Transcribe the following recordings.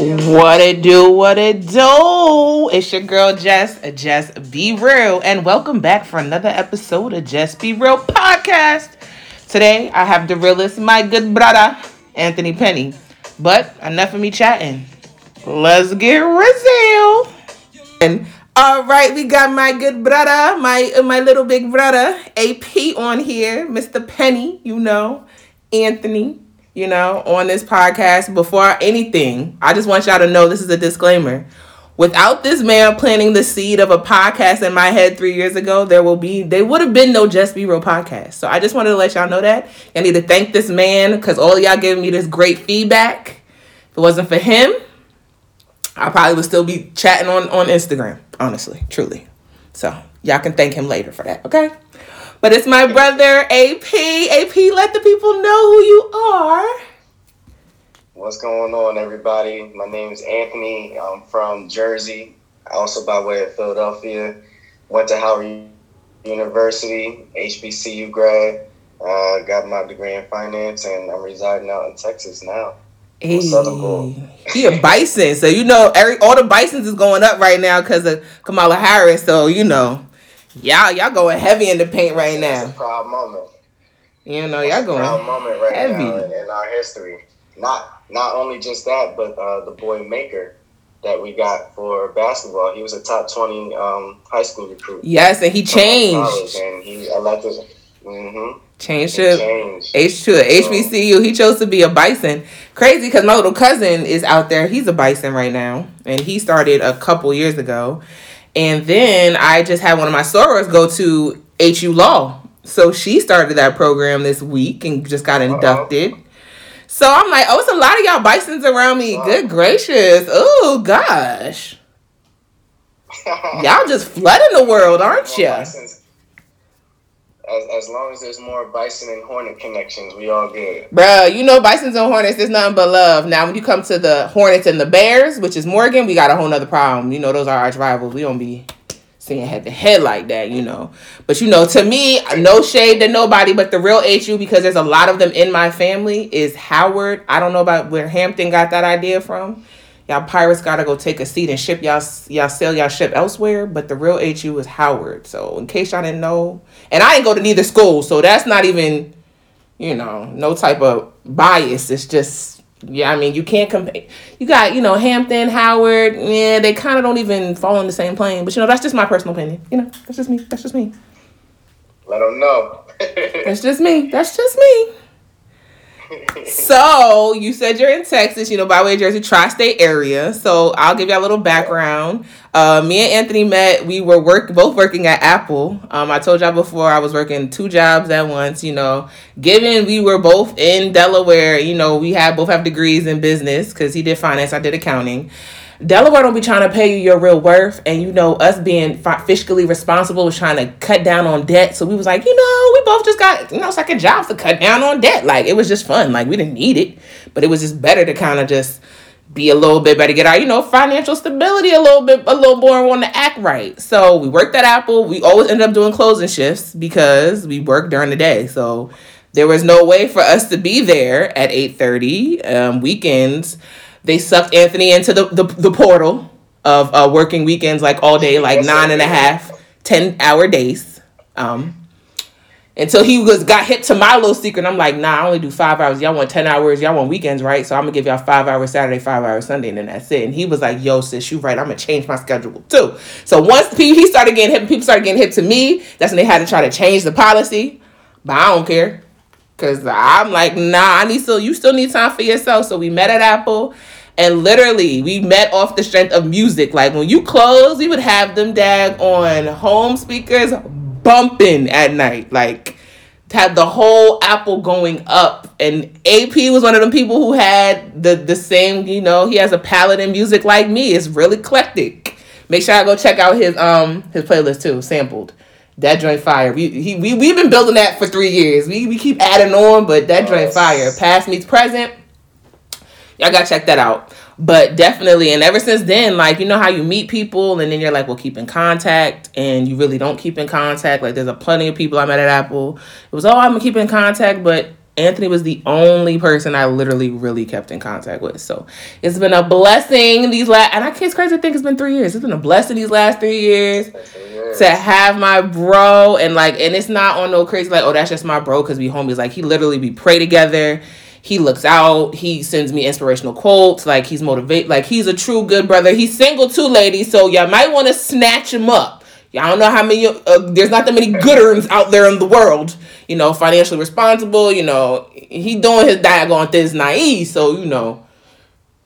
What it do, what it do? It's your girl Jess, uh, Just Be Real, and welcome back for another episode of Just Be Real podcast. Today I have the realist, my good brother, Anthony Penny. But enough of me chatting. Let's get real. And all right, we got my good brother, my my little big brother, AP on here, Mr. Penny, you know, Anthony you know, on this podcast before anything. I just want y'all to know this is a disclaimer. Without this man planting the seed of a podcast in my head three years ago, there will be there would have been no Just Be Real podcast. So I just wanted to let y'all know that. I need to thank this man because all y'all giving me this great feedback. If it wasn't for him, I probably would still be chatting on on Instagram. Honestly, truly. So y'all can thank him later for that. Okay. But it's my brother AP. AP, let the people know who you are. What's going on, everybody? My name is Anthony. I'm from Jersey, also by way of Philadelphia. Went to Howard University, HBCU grad. Uh, got my degree in finance, and I'm residing out in Texas now. Hey, he a bison, so you know every all the bisons is going up right now because of Kamala Harris. So you know Y'all, y'all going heavy in the paint right now. It's a proud moment. You know, y'all going proud moment right heavy. now in, in, our history. Not not only just that, but uh, the boy Makur that we got for basketball. He was a top twenty um, high school recruit. Yes, and he changed. and he elected. Mm-hmm. Changed to H two HBCU. He chose to be a Bison. Crazy because my little cousin is out there. He's a Bison right now, and he started a couple years ago. And then I just had one of my sorors go to HU Law. So she started that program this week and just got inducted. Uh-oh. So I'm like, oh, it's a lot of y'all bisons around me. Wow. Good gracious. Oh, gosh. y'all just flooding the world, aren't you? As, as long as there's more bison and hornet connections, we all good. Bro, you know bisons and hornets is nothing but love. Now when you come to the hornets and the bears, which is Morgan, we got a whole nother problem. You know, those are arch rivals. We don't be seeing head to head like that, you know. But you know, to me, no shade to nobody, but the real HU because there's a lot of them in my family is Howard. I don't know about where Hampton got that idea from. Y'all pirates gotta go take a seat and ship y'all y'all sell y'all ship elsewhere. But the real HU is Howard. So in case y'all didn't know, and I didn't go to neither school, so that's not even, you know, no type of bias. It's just yeah. I mean, you can't compare. You got you know Hampton, Howard. Yeah, they kind of don't even fall on the same plane. But you know, that's just my personal opinion. You know, that's just me. That's just me. Let them know. that's just me. That's just me so you said you're in Texas, you know, by way of Jersey, tri-state area. So I'll give you a little background. Uh, me and Anthony met. We were work both working at Apple. Um, I told y'all before I was working two jobs at once. You know, given we were both in Delaware, you know, we had both have degrees in business because he did finance, I did accounting. Delaware don't be trying to pay you your real worth, and you know us being fiscally responsible was trying to cut down on debt. So we was like, you know, we both just got you know second jobs to cut down on debt. Like it was just fun. Like we didn't need it, but it was just better to kind of just be a little bit better, get our you know financial stability a little bit a little more want to act right. So we worked at Apple. We always ended up doing closing shifts because we worked during the day. So there was no way for us to be there at eight thirty um, weekends they sucked Anthony into the, the, the portal of uh, working weekends like all day, like nine and a half, ten hour days. Um, until he was got hit to my little secret. I'm like, nah, I only do five hours. Y'all want ten hours. Y'all want weekends, right? So I'm gonna give y'all five hours Saturday, five hours Sunday, and then that's it. And he was like, yo, sis, you right. I'm gonna change my schedule too. So once he started getting hit, people started getting hit to me. That's when they had to try to change the policy. But I don't care. Cause I'm like, nah, I need still you still need time for yourself. So we met at Apple and literally we met off the strength of music. Like when you close, we would have them dag on home speakers bumping at night. Like had the whole Apple going up. And AP was one of them people who had the the same, you know, he has a palette in music like me. It's really eclectic. Make sure I go check out his um his playlist too, sampled. That joint fire. We he, we we've been building that for three years. We we keep adding on, but that joint fire. Past meets present. y'all gotta check that out. But definitely, and ever since then, like you know how you meet people, and then you're like, well, keep in contact, and you really don't keep in contact. Like there's a plenty of people I met at Apple. It was oh, I'm gonna keep in contact, but Anthony was the only person I literally really kept in contact with. So it's been a blessing these last, and I can't crazy think it's been three years. It's been a blessing these last three years to have my bro, and like, and it's not on no crazy like, oh, that's just my bro because we homies. Like he literally we pray together he looks out he sends me inspirational quotes like he's motivate like he's a true good brother he's single too ladies so y'all might want to snatch him up y'all don't know how many uh, there's not that many good out there in the world you know financially responsible you know he doing his diagonal this naive so you know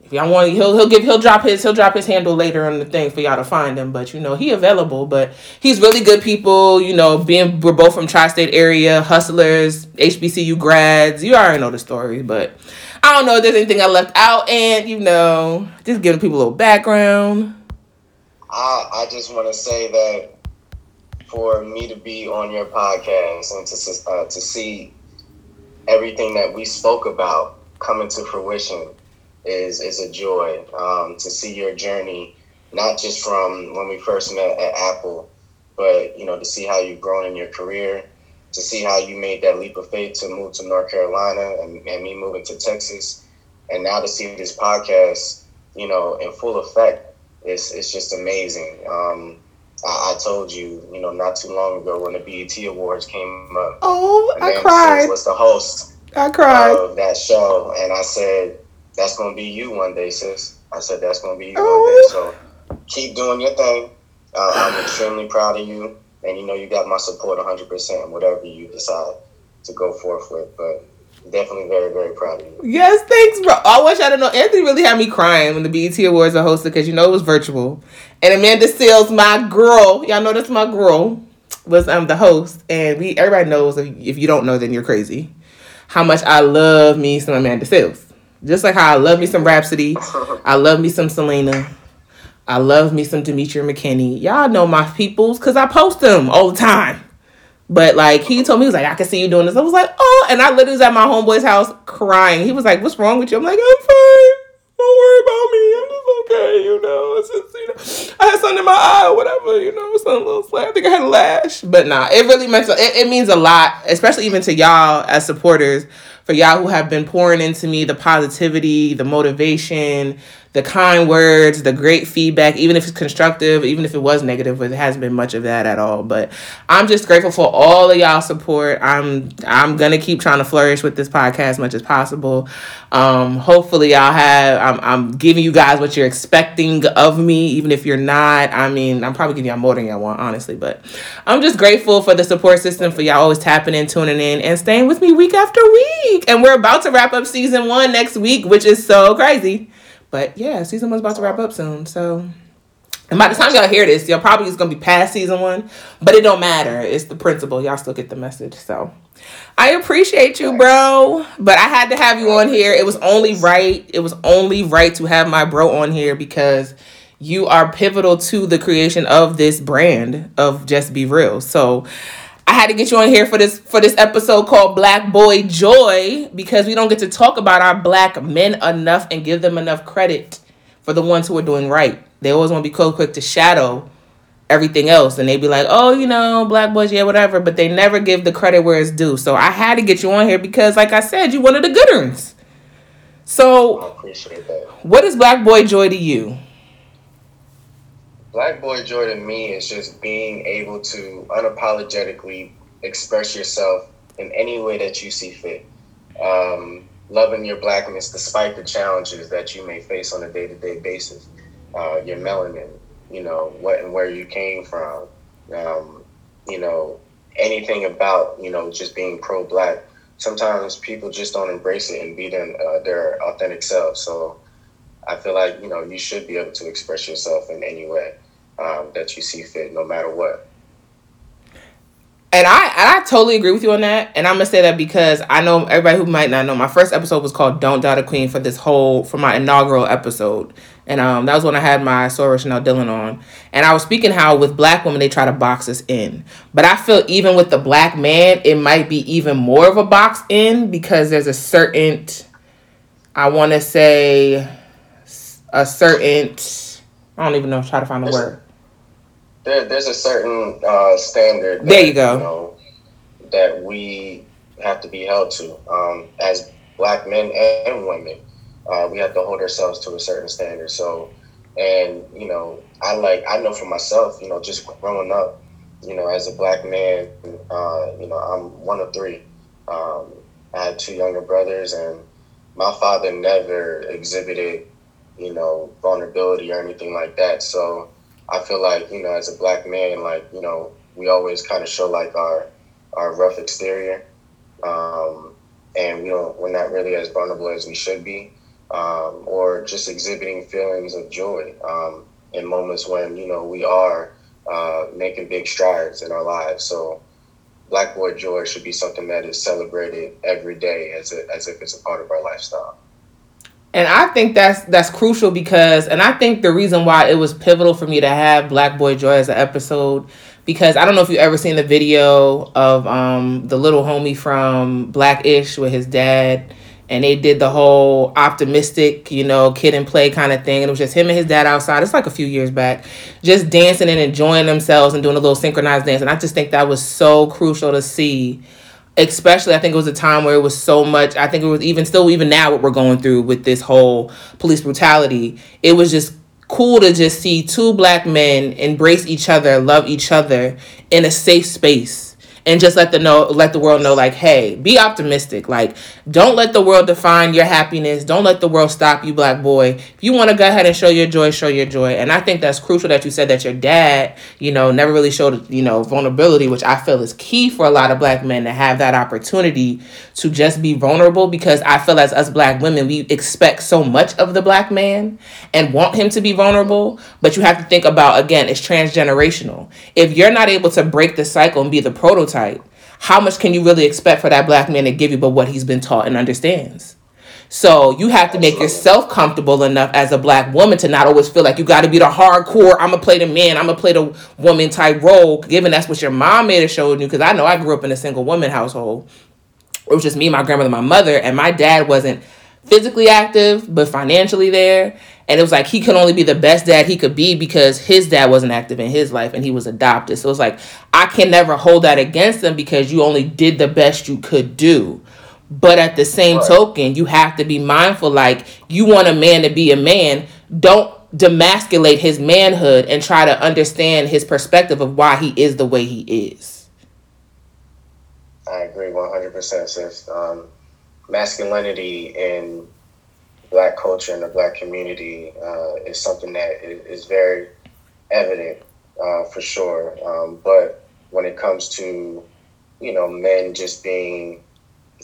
if y'all want, he'll he'll give he'll drop his he'll drop his handle later on the thing for y'all to find him. But you know he available. But he's really good people. You know, being we're both from tri-state area, hustlers, HBCU grads. You already know the story. But I don't know if there's anything I left out. And you know, just giving people a little background. I I just want to say that for me to be on your podcast and to uh, to see everything that we spoke about coming to fruition is is a joy um, to see your journey, not just from when we first met at Apple, but you know to see how you've grown in your career, to see how you made that leap of faith to move to North Carolina and, and me moving to Texas, and now to see this podcast, you know, in full effect, it's it's just amazing. Um, I, I, told you, you know, not too long ago when the BET Awards came up. Oh, I cried. Was the host? I cried. Of that show, and I said, that's gonna be you one day, sis. I said that's gonna be you oh. one day. So keep doing your thing. Uh, I'm extremely proud of you, and you know you got my support 100 percent whatever you decide to go forth with. But definitely very very proud of you. Yes, thanks, bro. I wish I didn't know. Anthony really had me crying when the BET Awards are hosted because you know it was virtual, and Amanda Seales, my girl, y'all know that's my girl, was um the host, and we everybody knows if, if you don't know then you're crazy. How much I love me some Amanda Seales. Just like how I love me some Rapsody, I love me some Selena. I love me some Demetria McKinney. Y'all know my peoples because I post them all the time. But like he told me, he was like, I can see you doing this. I was like, oh, and I literally was at my homeboy's house crying. He was like, What's wrong with you? I'm like, I'm fine. Don't worry about me. I'm just okay, you know. It's just, you know, I had something in my eye or whatever, you know, something a little slash. I think I had a lash. But nah, it really meant it, it means a lot, especially even to y'all as supporters for y'all who have been pouring into me the positivity, the motivation, the kind words, the great feedback, even if it's constructive, even if it was negative, but it hasn't been much of that at all. But I'm just grateful for all of y'all support. I'm I'm gonna keep trying to flourish with this podcast as much as possible. Um, hopefully I'll have I'm I'm giving you guys what you're expecting of me, even if you're not. I mean, I'm probably giving y'all more than y'all want, honestly, but I'm just grateful for the support system for y'all always tapping in, tuning in, and staying with me week after week. And we're about to wrap up season one next week, which is so crazy. But yeah, season one's about to wrap up soon. So and by the time y'all hear this, y'all probably is gonna be past season one, but it don't matter. It's the principle. Y'all still get the message. So I appreciate you, bro. But I had to have you on here. It was only right. It was only right to have my bro on here because you are pivotal to the creation of this brand of Just Be Real. So I had to get you on here for this for this episode called Black Boy Joy because we don't get to talk about our black men enough and give them enough credit for the ones who are doing right. They always want to be so quick to shadow everything else and they be like, "Oh, you know, black boys, yeah, whatever," but they never give the credit where it's due. So I had to get you on here because like I said, you one of the good ones. So What is Black Boy Joy to you? Black Boy Joy to me is just being able to unapologetically express yourself in any way that you see fit. Um, loving your blackness despite the challenges that you may face on a day to day basis. Uh, your melanin, you know, what and where you came from. Um, you know, anything about, you know, just being pro black. Sometimes people just don't embrace it and be them, uh, their authentic selves. So I feel like, you know, you should be able to express yourself in any way um, that you see fit, no matter what. And I and I totally agree with you on that. And I'm gonna say that because I know everybody who might not know, my first episode was called "Don't Doubt a Queen" for this whole for my inaugural episode, and um that was when I had my Soror Chanel Dylan on, and I was speaking how with black women they try to box us in, but I feel even with the black man it might be even more of a box in because there's a certain I want to say a certain. I don't even know. Try to find the word. There, there's a certain uh, standard. That, there you go. You know, that we have to be held to um, as black men and women. Uh, we have to hold ourselves to a certain standard. So, and you know, I like I know for myself, you know, just growing up, you know, as a black man, uh, you know, I'm one of three. Um, I had two younger brothers, and my father never exhibited, you know, vulnerability or anything like that. So I feel like, you know, as a black man, like, you know, we always kind of show like our our rough exterior, um, and we don't we're not really as vulnerable as we should be, um, or just exhibiting feelings of joy um, in moments when you know we are uh, making big strides in our lives. So, Black Boy Joy should be something that is celebrated every day as a, as if it's a part of our lifestyle. And I think that's that's crucial because, and I think the reason why it was pivotal for me to have Black Boy Joy as an episode because I don't know if you ever seen the video of um, the little homie from Black-ish with his dad, and they did the whole optimistic, you know, kid and play kind of thing. And it was just him and his dad outside. It's like a few years back, just dancing and enjoying themselves and doing a little synchronized dance. And I just think that was so crucial to see. Especially, I think it was a time where it was so much. I think it was even still, even now, what we're going through with this whole police brutality. It was just cool to just see two black men embrace each other, love each other in a safe space and just let the know let the world know like hey be optimistic. Like don't let the world define your happiness. Don't let the world stop you black boy. If you want to go ahead and show your joy show your joy. And i think that's crucial that you said that your dad you know never really showed you know vulnerability which i feel is key for a lot of black men to have that opportunity to just be vulnerable because i feel as us black women we expect so much of the black man and want him to be vulnerable. But you have to think about again it's transgenerational. If you're not able to break the cycle and be the prototype how much can you really expect for that black man to give you but what he's been taught and understands? So you have to make yourself comfortable enough as a black woman to not always feel like you got to be the hardcore. I'm gonna play the man. I'm gonna play the woman type role. Given that's what your mom made have showed you. Because I know I grew up in a single woman household. It was just me, my grandmother, my mother, and my dad wasn't physically active but financially there. And it was like he could only be the best dad he could be because his dad wasn't active in his life and he was adopted. So it's like I can never hold that against him because you only did the best you could do. But at the same right. token, you have to be mindful like you want a man to be a man. Don't demasculate his manhood and try to understand his perspective of why he is the way he is. I agree 100%, sis. Um, masculinity and black culture and the black community uh, is something that is, very evident uh, for sure. Um, but when it comes to, you know, men just being,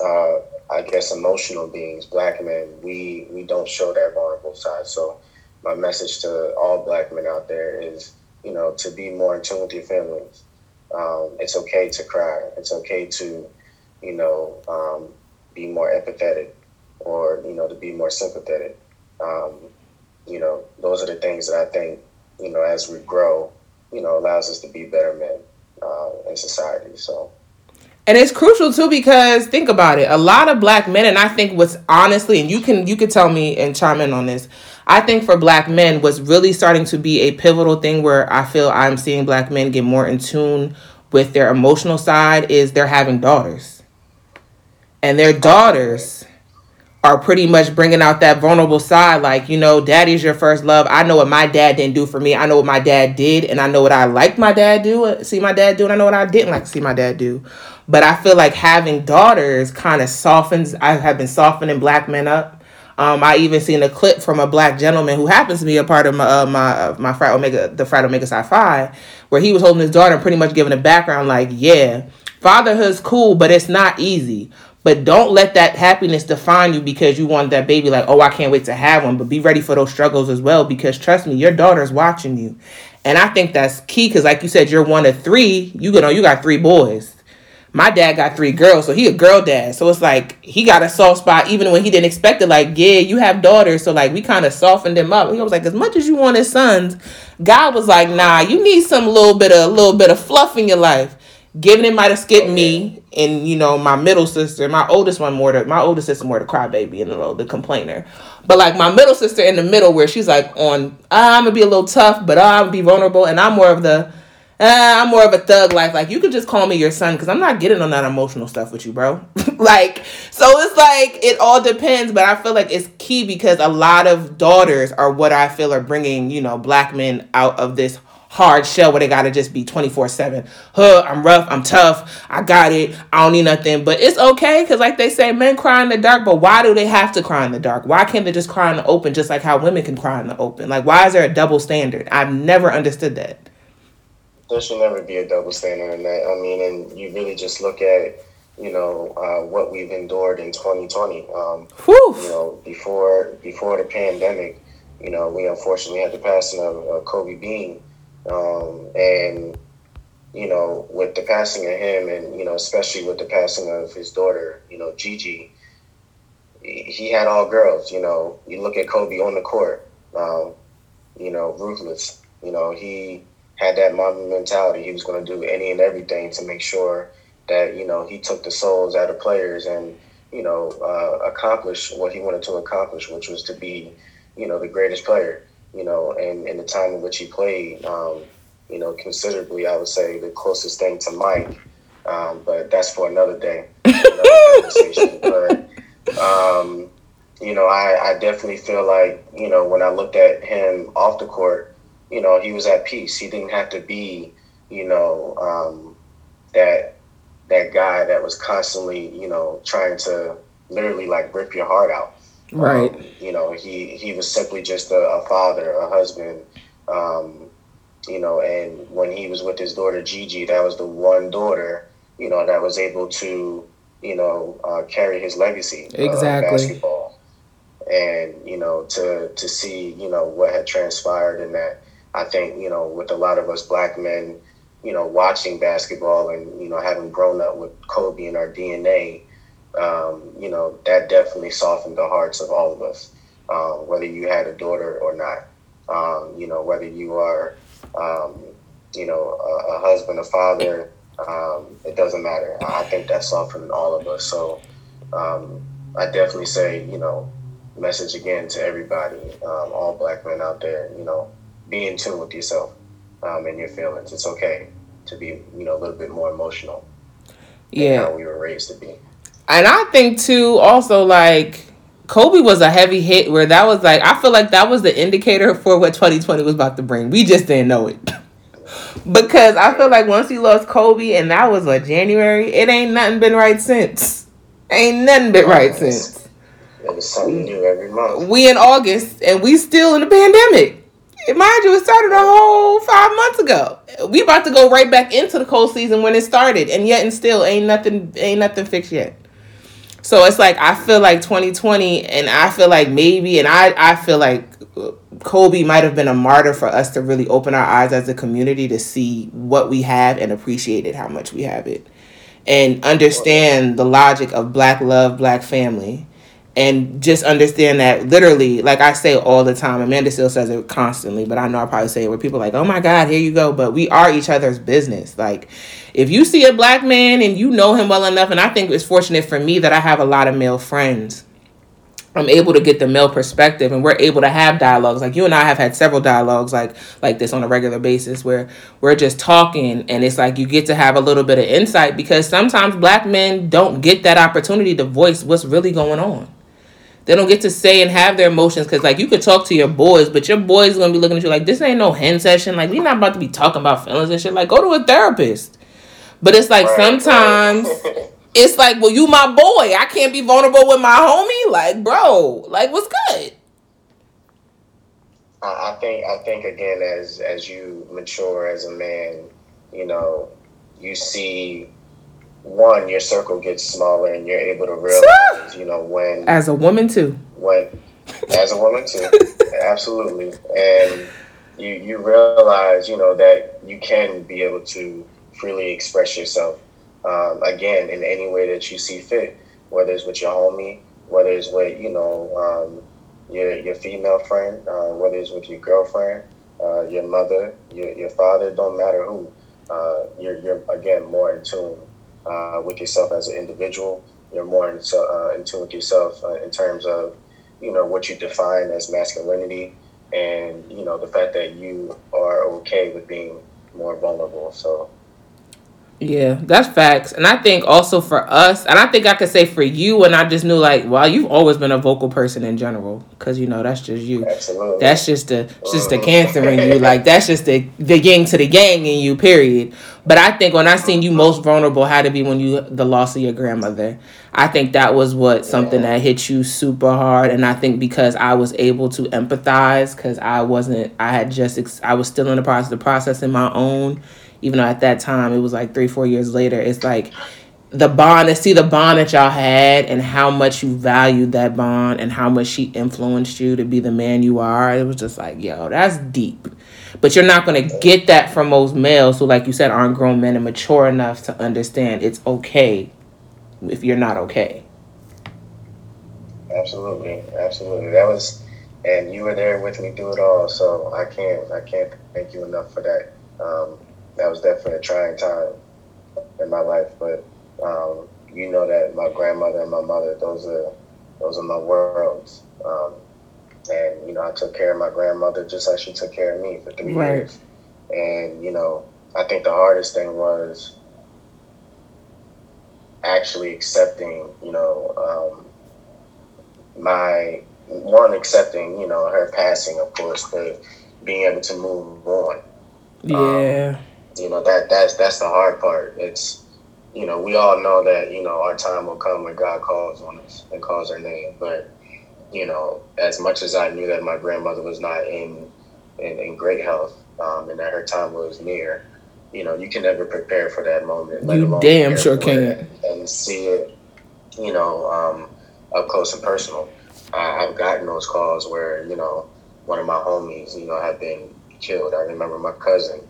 uh, I guess, emotional beings, black men, we, we don't show that vulnerable side. So my message to all black men out there is, you know, to be more in tune with your feelings. Um, it's okay to cry. It's okay to, you know, um, be more empathetic or you know to be more sympathetic. Um, you know, those are the things that I think you know as we grow, you know, allows us to be better men uh, in society. So. And it's crucial too because think about it. A lot of black men, and I think what's honestly, and you can you can tell me and chime in on this. I think for black men, what's really starting to be a pivotal thing where I feel I'm seeing black men get more in tune with their emotional side is they're having daughters, and their daughters are pretty much bringing out that vulnerable side like you know daddy's your first love. I know what my dad didn't do for me. I know what my dad did and i know what i liked my dad do see my dad do and i know what i didn't like to see my dad do. But i feel like having daughters kind of softens i have been softening black men up. Um, I even seen a clip from a black gentleman who happens to be a part of my uh, my uh, my Phi Omega the frat Omega Psi Phi, where he was holding his daughter and pretty much giving a background like, yeah, fatherhood's cool, but it's not easy. But don't let that happiness define you because you want that baby, like, oh, I can't wait to have one. But be ready for those struggles as well because trust me, your daughter's watching you. And I think that's key because, like you said, you're one of three. You know, you got three boys. My dad got three girls, so he a girl dad. So it's like he got a soft spot even when he didn't expect it. Like, yeah, you have daughters, so like we kind of softened him up. He was like, as much as you wanted sons, God was like, nah, you need some little bit of a little bit of fluff in your life Given it might have skipped me and you know my middle sister, my oldest one more the my oldest sister more the crybaby and the little the complainer, but like my middle sister in the middle where she's like on ah, I'm gonna be a little tough, but ah, I'm gonna be vulnerable, and I'm more of the ah, I'm more of a thug life. Like you could just call me your son because I'm not getting on that emotional stuff with you, bro. like so it's like it all depends, but I feel like it's key because a lot of daughters are what I feel are bringing you know black men out of this hard shell where they gotta just be 24 7 huh i'm rough i'm tough i got it i don't need nothing. But it's okay because like they say men cry in the dark but why do they have to cry in the dark? Why can't they just cry in the open just like how women can cry in the open? Like why is there a double standard? I've never understood that. There should never be a double standard in that. I mean and you really just look at you know uh, what we've endured in 2020 um, you know before before the pandemic you know we unfortunately had the passing of uh, Kobe Bean um, and you know, with the passing of him, and you know, especially with the passing of his daughter, you know, Gigi, he had all girls. You know, you look at Kobe on the court, um, you know, ruthless. You know, he had that mamba mentality. He was going to do any and everything to make sure that you know he took the souls out of players and you know uh, accomplish what he wanted to accomplish, which was to be you know the greatest player you know, and in the time in which he played, um, you know, considerably, I would say the closest thing to Mike. Um, but that's for another day, another conversation. But um, you know, I, I definitely feel like you know when I looked at him off the court, you know, he was at peace. He didn't have to be, you know, um, that that guy that was constantly, you know, trying to literally like rip your heart out. Right. Um, you know, he he was simply just a, a father, a husband. Um, you know, and when he was with his daughter Gigi, that was the one daughter, you know, that was able to, you know, uh, carry his legacy. Exactly. basketball. And you know, to to see, you know, what had transpired in that, I think, you know, with a lot of us black men, you know, watching basketball and you know having grown up with Kobe in our DNA, um, you know, that definitely softened the hearts of all of us, um, whether you had a daughter or not. Um, you know, whether you are, um, you know, a, a, husband, a father, um, it doesn't matter. I think that softened all of us. So um, I definitely say, you know, message again to everybody, all black men out there, you know, be in tune with yourself and your feelings. It's okay to be, you know, a little bit more emotional. Yeah. we were raised to be and I think too, also like Kobe was a heavy hit where that was like I feel like that was the indicator for what 2020 was about to bring. We just didn't know it. because I feel like once you lost Kobe and that was what January, it ain't nothing been right since. Ain't nothing been right since. There's something new every month. We in August and we still in the pandemic. Mind you, it started a whole five months ago. We about to go right back into the cold season when it started, and yet and still ain't nothing ain't nothing fixed yet. So it's like I feel like 2020, and I feel like maybe, and I I feel like Kobe might have been a martyr for us to really open our eyes as a community to see what we have and appreciate it, how much we have it, and understand the logic of black love, black family, and just understand that literally, like I say all the time, Amanda still says it constantly, but I know I probably say it where people like, oh my God, here you go. But we are each other's business. Like, if you see a black man and you know him well enough, and I think it's fortunate for me that I have a lot of male friends. I'm able to get the male perspective and we're able to have dialogues. Like you and I have had several dialogues like like this on a regular basis where we're just talking and it's like you get to have a little bit of insight because sometimes black men don't get that opportunity to voice what's really going on. They don't get to say and have their emotions because, like, you could talk to your boys, but your boys gonna be looking at you like, this ain't no hen session. Like, we not about to be talking about feelings and shit. Like, go to a therapist. But it's like sometimes it's like, well, you my boy. I can't be vulnerable with my homie. Like, bro, like, what's good? I think I think again as as you mature as a man, you know, you see one, your circle gets smaller and you're able to realize, you know, when as a woman too. When as a woman too. absolutely. And you you realize, you know, that you can be able to freely express yourself. Um, again, in any way that you see fit, whether it's with your homie, whether it's with, you know, um, your your female friend, uh, whether it's with your girlfriend, uh, your mother, your, your father, don't matter who. uh, you're, you're again more in tune uh, with yourself as an individual. You're more in, uh, in tune with yourself uh, in terms of you know what you define as masculinity, and you know the fact that you are okay with being more vulnerable. So yeah, that's facts. And I think also for us, and I think I could say for you, and I just knew like, well, you've always been a vocal person in general, because you know that's just you. Absolutely. That's just the just the mm-hmm. cancer in you. Like that's just the the yin to the yang in you. Period. But I think when I seen you most vulnerable had to be when you the loss of your grandmother. I think that was what something that hit you super hard, and I think because I was able to empathize, because I wasn't, I had just, I was still in the process of processing my own even though at that time it was like three, four years later, it's like the bond to see the bond that y'all had and how much you valued that bond and how much she influenced you to be the man you are. It was just like, yo, that's deep. But you're not gonna get that from most males who, like you said, aren't grown men and mature enough to understand it's okay if you're not okay. Absolutely, absolutely. That was, and you were there with me through it all. So I can't, I can't thank you enough for that. Um, that was definitely a trying time in my life. But um, you know that my grandmother and my mother, those are those are my worlds. Um, and you know, I took care of my grandmother just like she took care of me for three right. years. And you know, I think the hardest thing was actually accepting, you know, um, my one accepting, you know, her passing, of course, but being able to move on. Yeah. Um, you know that that's that's the hard part. It's you know we all know that you know our time will come when God calls on us and calls our name. But you know, as much as I knew that my grandmother was not in in, in great health um, and that her time was near, you know, you can never prepare for that moment. You damn sure can't. And see it, you know, um, up close and personal. I, I've gotten those calls where you know one of my homies, you know, had been killed. I remember my cousin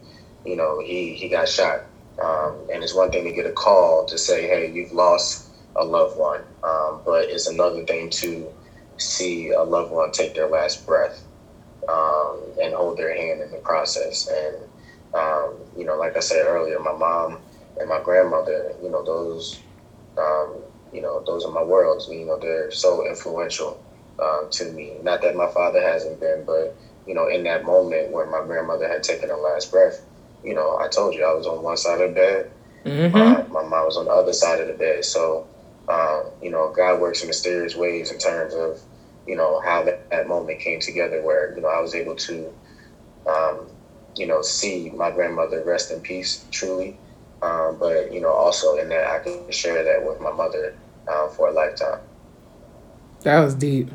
you know, he, he got shot. Um, and it's one thing to get a call to say, hey, you've lost a loved one. Um, but it's another thing to see a loved one take their last breath um, and hold their hand in the process. And, um, you know, like I said earlier, my mom and my grandmother, you know, those, um, you know, those are my worlds. You know, they're so influential uh, to me. Not that my father hasn't been, but, you know, in that moment where my grandmother had taken her last breath, you know, I told you I was on one side of the bed. Mm-hmm. my mom was on the other side of the bed. So, um, you know, God works in mysterious ways in terms of, you know, how that, that moment came together where, you know, I was able to, um, you know, see my grandmother rest in peace, truly. Um, but, you know, also in that I can share that with my mother uh, for a lifetime. That was deep.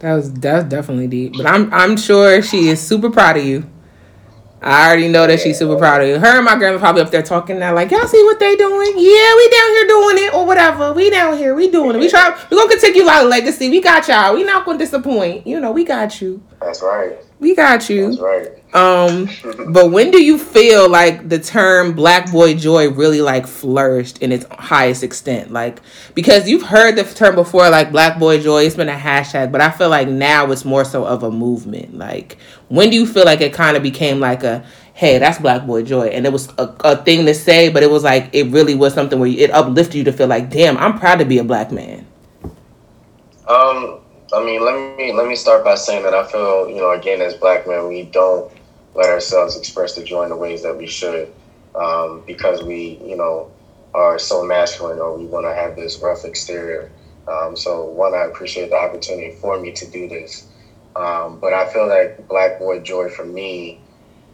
That was that's definitely deep. But I'm I'm sure she is super proud of you. I already know that she's super proud of you. Her and my grandma probably up there talking now, like, y'all see what they doing? Yeah, we down here doing it or whatever. We down here, we doing it. We try. We gonna continue our legacy. We got y'all. We not gonna disappoint. You know, we got you. That's right. We got you. That's right. Um, but when do you feel like the term "black boy joy" really like flourished in its highest extent? Like, because you've heard the term before, like "black boy joy." It's been a hashtag, but I feel like now it's more so of a movement. Like, when do you feel like it kind of became like a hey, that's Black Boy Joy. And it was a, a thing to say, but it was like, it really was something where it uplifted you to feel like, damn, I'm proud to be a black man. Um, I mean, let me let me start by saying that I feel, you know, again, as black men, we don't let ourselves express the joy in the ways that we should, um, because we, you know, are so masculine or we want to have this rough exterior. Um, so one, I appreciate the opportunity for me to do this, um, but I feel like Black Boy Joy for me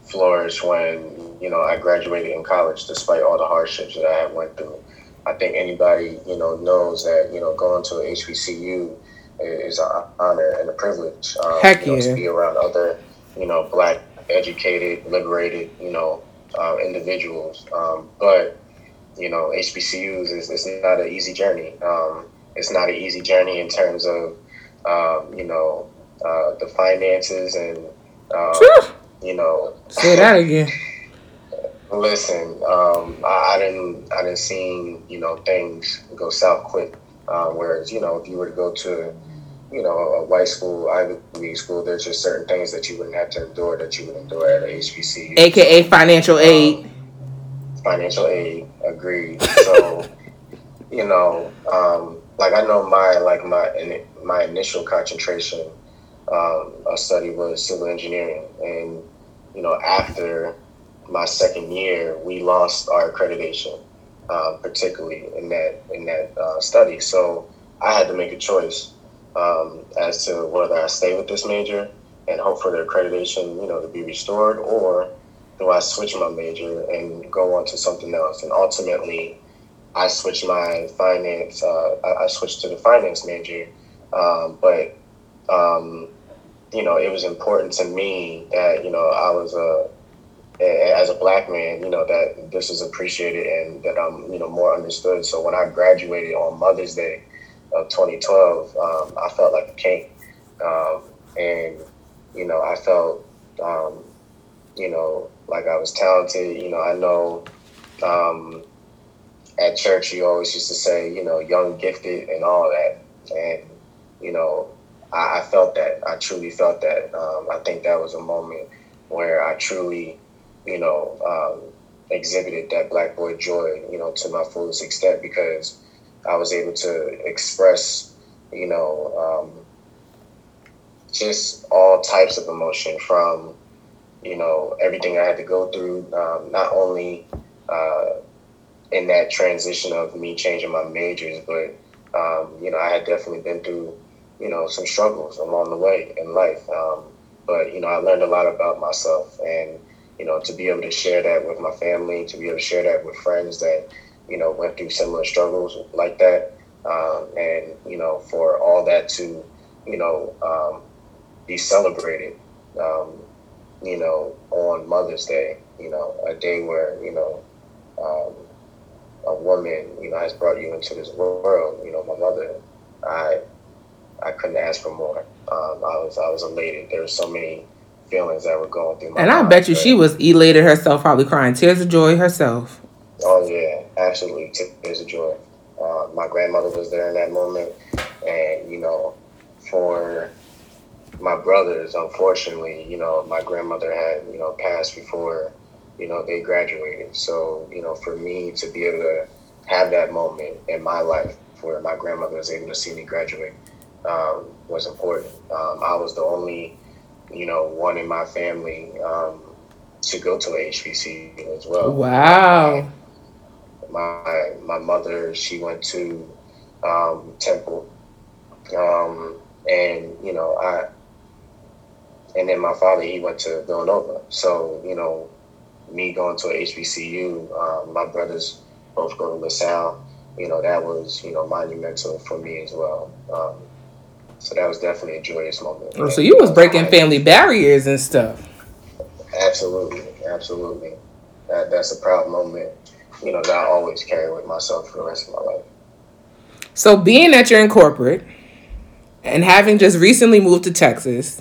flourished when you know I graduated in college, despite all the hardships that I have went through. I think anybody you know knows that you know going to a HBCU is an honor and a privilege. Um, Heck you know, yeah. To be around other, you know, black, educated, liberated, you know, uh, individuals. Um, but, you know, HBCUs is, is not an easy journey. Um, it's not an easy journey in terms of, um, you know, uh, the finances and, um, you know. Say that again. listen, um, I, I, didn't, I didn't see, you know, things go south quick. Uh, whereas, you know, if you were to go to you know, a white school, Ivy League school, there's just certain things that you wouldn't have to endure that you would endure at a HBCU. AKA financial um, aid. financial aid. Agreed. So, you know, um, like I know my like my my initial concentration um, of study was civil engineering, and you know after my second year, we lost our accreditation, uh, particularly in that in that uh, study. So I had to make a choice um, as to whether I stay with this major and hope for the accreditation, you know, to be restored, or do I switch my major and go on to something else? And ultimately, I switched my finance. Uh, I, I, switched to the finance major, um, but um, you know, it was important to me that you know I was a as a black man, you know, that this is appreciated and that I'm, you know, more understood. So when I graduated on Mother's Day of 2012, um, I felt like a king. Um, and, you know, I felt, um, you know, like I was talented. You know, I know um, at church you always used to say, you know, young, gifted, and all that. And, you know, I, I felt that. I truly felt that. Um, I think that was a moment where I truly you know, um, exhibited that black boy joy, you know, to my fullest extent because I was able to express, you know, um, just all types of emotion from, you know, everything I had to go through, um, not only uh, in that transition of me changing my majors, but, um, you know, I had definitely been through, you know, some struggles along the way in life. Um, but, you know, I learned a lot about myself and, you know, to be able to share that with my family, to be able to share that with friends that, you know, went through similar struggles like that. Um, and, you know, for all that to, you know, um, be celebrated, um, you know, on Mother's Day, you know, a day where, you know, um, a woman, you know, has brought you into this world, you know, my mother, I, I couldn't ask for more. Um, I was, I was elated. There were so many, feelings that were going through my And I bet you she was elated herself, probably crying tears of joy herself. Oh yeah, absolutely tears of joy. Uh, my grandmother was there in that moment, and you know, for my brothers, unfortunately, you know, my grandmother had you know passed before you know they graduated. So you know, for me to be able to have that moment in my life where my grandmother was able to see me graduate um, was important. Um, I was the only you know, one in my family um, to go to a HBC as well. Wow. My my mother, she went to um, Temple, um, and you know, I, and then my father, he went to Villanova. So you know, me going to a HBCU, um, my brothers both go to LaSalle. You know, that was you know monumental for me as well. Um, so that was definitely a joyous moment. Oh, so you was breaking family barriers and stuff. Absolutely, absolutely. That that's a proud moment, you know, that I always carry with myself for the rest of my life. So being that you're in corporate and having just recently moved to Texas,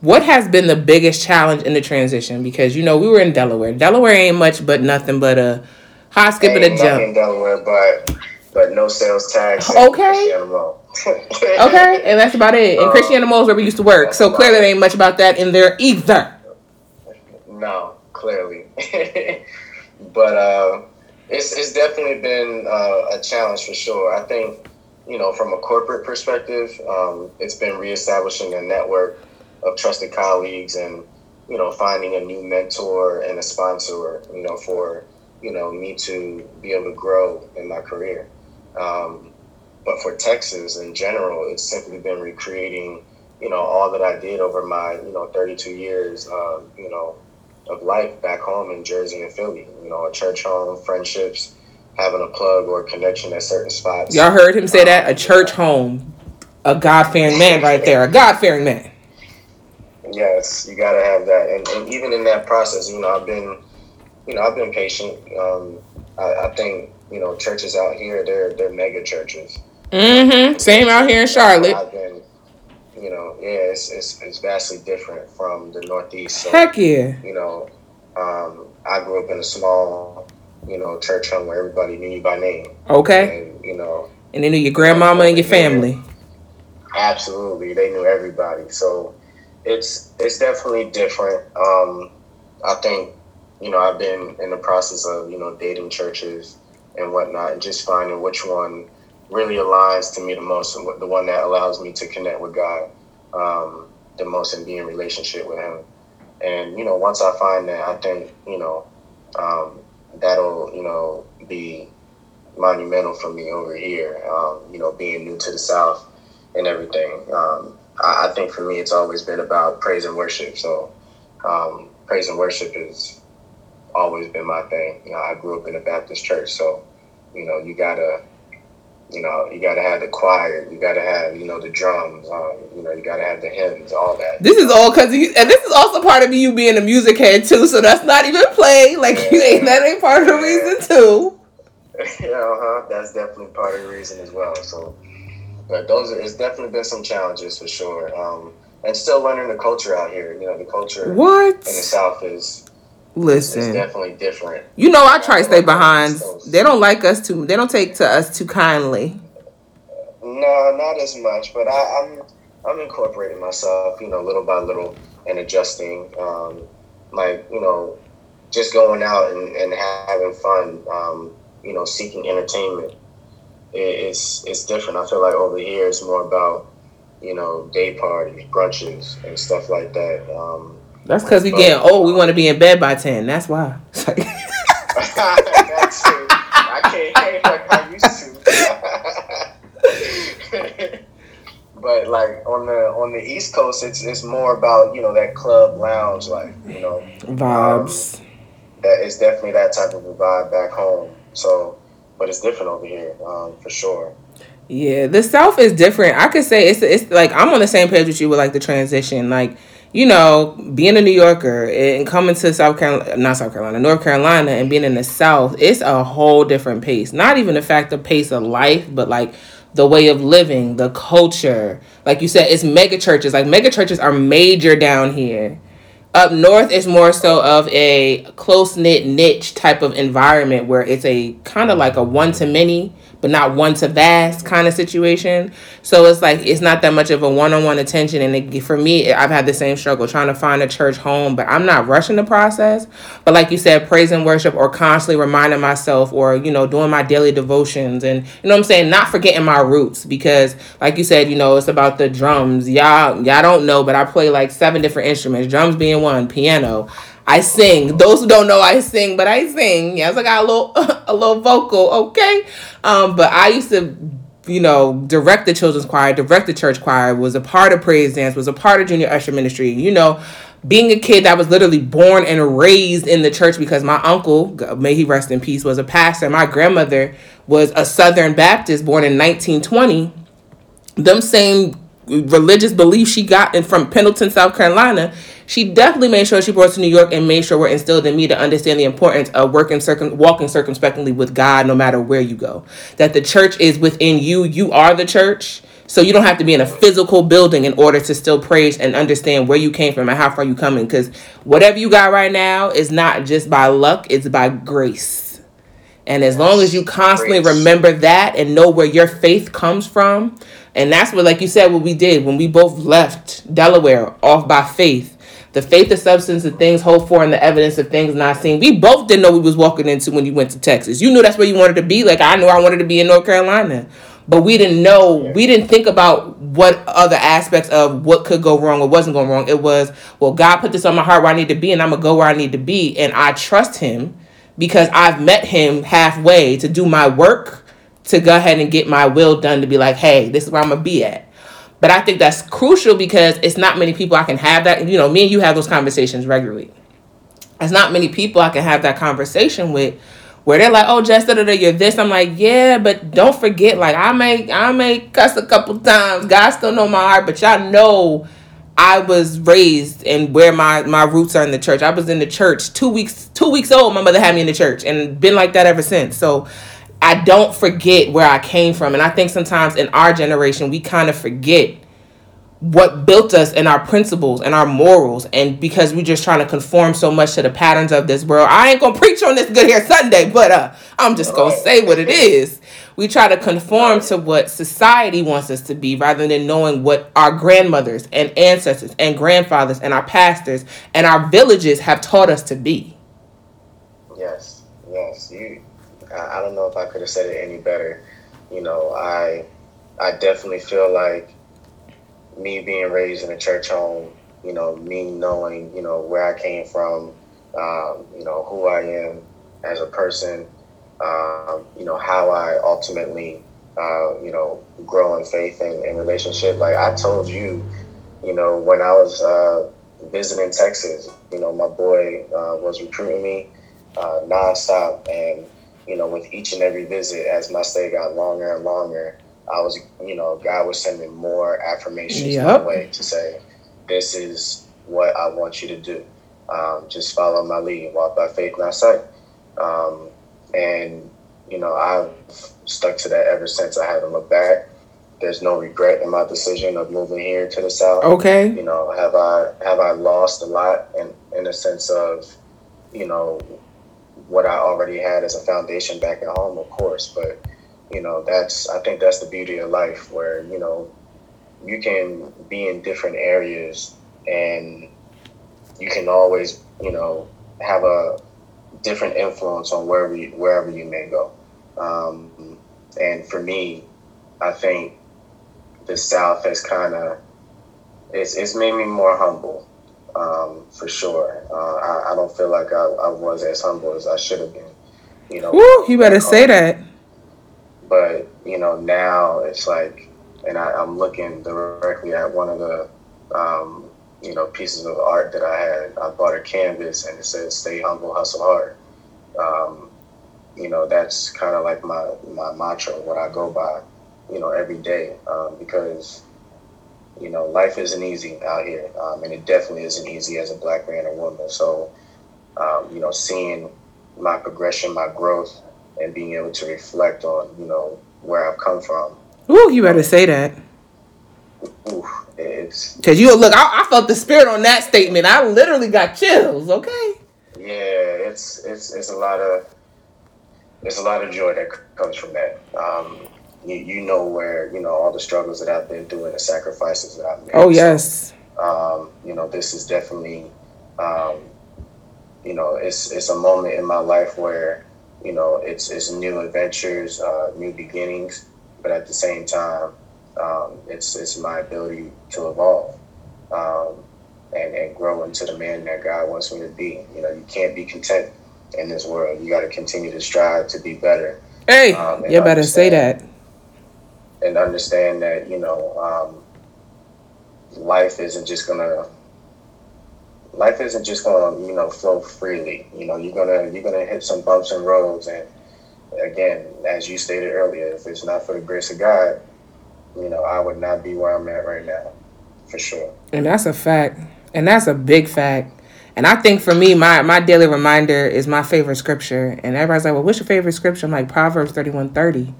what has been the biggest challenge in the transition? Because you know we were in Delaware. Delaware ain't much but nothing but a high skip and a jump. In Delaware, but but no sales tax. Okay. okay, and that's about it. And um, Christiana is where we used to work, so clearly there ain't much about that in there either. No, clearly, but uh, it's it's definitely been uh, a challenge for sure. I think you know from a corporate perspective, um, it's been reestablishing a network of trusted colleagues and you know finding a new mentor and a sponsor you know for you know me to be able to grow in my career. Um, but for Texas in general, it's simply been recreating, you know, all that I did over my, you know, 32 years, you know, of life back home in Jersey and Philly. You know, a church home, friendships, having a plug or a connection at certain spots. Y'all heard him say that? A church home. A God fearing man right there. A God fearing man. Yes, you got to have that. And, and, even in that process, you know, I've been, you know, I've been patient. Um, I, I think, you know, churches out here, they're, they're mega churches. Mm-hmm. Same out here in Charlotte. I've been, you know, yeah, it's, it's, it's vastly different from the Northeast. So, Heck yeah. You know, um, I grew up in a small, you know, church home where everybody knew you by name. Okay. And, you know, and they knew your grandmama and your family. Absolutely, they knew everybody. So it's it's definitely different. Um, I think you know, I've been in the process of, you know, dating churches and whatnot, and just finding which one really aligns to me the most, and the one that allows me to connect with God um, the most and be in relationship with Him. And you know, once I find that, I think you know um, that'll you know be monumental for me over here. Um, you know, being new to the South and everything. Um, I, I, think for me, it's always been about praise and worship. So, um, praise and worship has always been my thing. You know, I grew up in a Baptist church, so you know, you gotta you know, you got to have the choir, you got to have, you know, the drums, um, you know, you got to have the hymns, all that. This is all because and this is also part of you being a music head too. So that's not even play. Like yeah. you ain't that ain't part of the reason too. yeah, uh-huh. That's definitely part of the reason as well. So, but those are it's definitely been some challenges for sure. Um, and still learning the culture out here. You know, the culture what in the South is Listen, it's definitely different. You know, I try to stay behind. They don't like us too. They don't take to us too kindly. No, not as much. But I, am I'm, I'm incorporating myself, you know, little by little, and adjusting. Um, like you know, just going out and, and having fun. Um, you know, seeking entertainment. It, it's it's different. I feel like over here it's more about you know day parties, brunches, and stuff like that. Um, that's because we getting old. We want to be in bed by ten. That's why. That's it. I can't hang like I used to. but like on the on the East Coast, it's it's more about you know that club lounge like You know, vibes. Um, that is definitely that type of a vibe back home. So, but it's different over here um, for sure. Yeah, the South is different. I could say it's it's like I'm on the same page with you with like the transition, like you know, being a New Yorker and coming to South Carolina, not South Carolina, North Carolina, and being in the South, it's a whole different pace. Not even the fact of pace of life, but like the way of living, the culture. Like you said, it's mega churches. Like mega churches are major down here. Up north, it's more so of a close knit niche type of environment where it's a kind of like a one to many but not one to vast kind of situation. So it's like it's not that much of a one on one attention. And it, for me, I've had the same struggle trying to find a church home, but I'm not rushing the process. But like you said, praise and worship, or constantly reminding myself, or you know, doing my daily devotions, and you know what I'm saying, not forgetting my roots because, like you said, you know, it's about the drums. Y'all, y'all don't know, but I play like seven different instruments. Drums being one, piano. I sing. Those who don't know, I sing, but I sing. Yes, I got a little a little vocal, okay. Um, but I used to, you know, direct the children's choir, direct the church choir, was a part of praise dance, was a part of junior usher ministry. You know, being a kid that was literally born and raised in the church because my uncle, may he rest in peace, was a pastor. My grandmother was a Southern Baptist born in 1920. Them same religious belief she got in from Pendleton, South Carolina, she definitely made sure she brought to New York and made sure we're instilled in me to understand the importance of working circum walking circumspectly with God no matter where you go. That the church is within you. You are the church. So you don't have to be in a physical building in order to still praise and understand where you came from and how far you coming. Because whatever you got right now is not just by luck, it's by grace. And as long as you constantly remember that and know where your faith comes from, and that's what, like you said, what we did when we both left Delaware off by faith the faith of substance of things hoped for and the evidence of things not seen. We both didn't know we was walking into when you went to Texas. You knew that's where you wanted to be. Like I knew I wanted to be in North Carolina. But we didn't know, we didn't think about what other aspects of what could go wrong or wasn't going wrong. It was, well, God put this on my heart where I need to be, and I'm to go where I need to be. And I trust Him because I've met Him halfway to do my work, to go ahead and get my will done, to be like, hey, this is where I'm to be at. But I think that's crucial because it's not many people I can have that. You know, me and you have those conversations regularly. It's not many people I can have that conversation with where they're like, "Oh, Jess, da, da, da, you're this." I'm like, "Yeah, but don't forget, like, I may, I may cuss a couple times. God still know my heart, but y'all know I was raised and where my my roots are in the church. I was in the church two weeks, two weeks old. My mother had me in the church, and been like that ever since. So I don't forget where I came from. And I think sometimes in our generation, we kind of forget what built us and our principles and our morals. And because we're just trying to conform so much to the patterns of this world, I ain't gonna preach on this good here Sunday, but uh, I'm just gonna say what it is. We try to conform to what society wants us to be rather than knowing what our grandmothers and ancestors and grandfathers and our pastors and our villages have taught us to be. Yes, yes. You, I, I don't know if I could have said it any better. You know, I, I definitely feel like me being raised in a church home. You know, me knowing, you know, where I came from, um, you know, who I am as a person, um, you know, how I ultimately, uh, you know, grow in faith and, and relationship. Like I told you, you know, when I was uh, visiting Texas, you know, my boy uh, was recruiting me uh, nonstop. And, you know, with each and every visit, as my stay got longer and longer, I was, you know, God was sending more affirmations yep. my way to say, this is what I want you to do. Um, just follow my lead, and walk by faith, not sight. Um, and, you know, I've stuck to that ever since I haven't looked back. There's no regret in my decision of moving here to the South. Okay. You know, have I have I lost a lot in, in a sense of, you know, what I already had as a foundation back at home, of course. But, you know, that's I think that's the beauty of life where, you know, you can be in different areas and you can always, you know, have a different influence on wherever you, wherever you may go. Um, and for me, I think the South has kind of it's, it's made me more humble, um, for sure. Uh, I, I, don't feel like I, I, was as humble as I should have been. You know, Woo, you better say that. But you know, now it's like, and I, am looking directly at one of the um, you know pieces of art that I had. I bought a canvas and it says "Stay humble, hustle hard." Um, you know, that's kind of like my my mantra, what I go by. You know, every day um, because you know life isn't easy out here, um, and it definitely isn't easy as a black man or woman. So, um, you know, seeing my progression, my growth, and being able to reflect on you know where I've come from. Ooh, you better say that. Ooh, it's because you look. I, I, felt the spirit on that statement. I literally got chills. Okay. Yeah, it's it's it's a lot of there's a lot of joy that comes from that. Um, you, you know where you know all the struggles that I've been through and the sacrifices that I've made. Oh yes. So, um, you know, this is definitely, um, you know, it's it's a moment in my life where you know it's it's new adventures, uh, new beginnings, but at the same time, um, it's it's my ability to evolve um, and and grow into the man that God wants me to be. You know, you can't be content in this world. You got to continue to strive to be better. Hey, um, you better say that. And understand that you know um, life isn't just gonna life isn't just gonna you know flow freely. You know, you're gonna you're gonna hit some bumps and roads and again, as you stated earlier, if it's not for the grace of God, you know, I would not be where I'm at right now, for sure. And that's a fact. And that's a big fact. And I think for me, my, my daily reminder is my favorite scripture. And everybody's like, well, what's your favorite scripture? I'm like, Proverbs 31 30.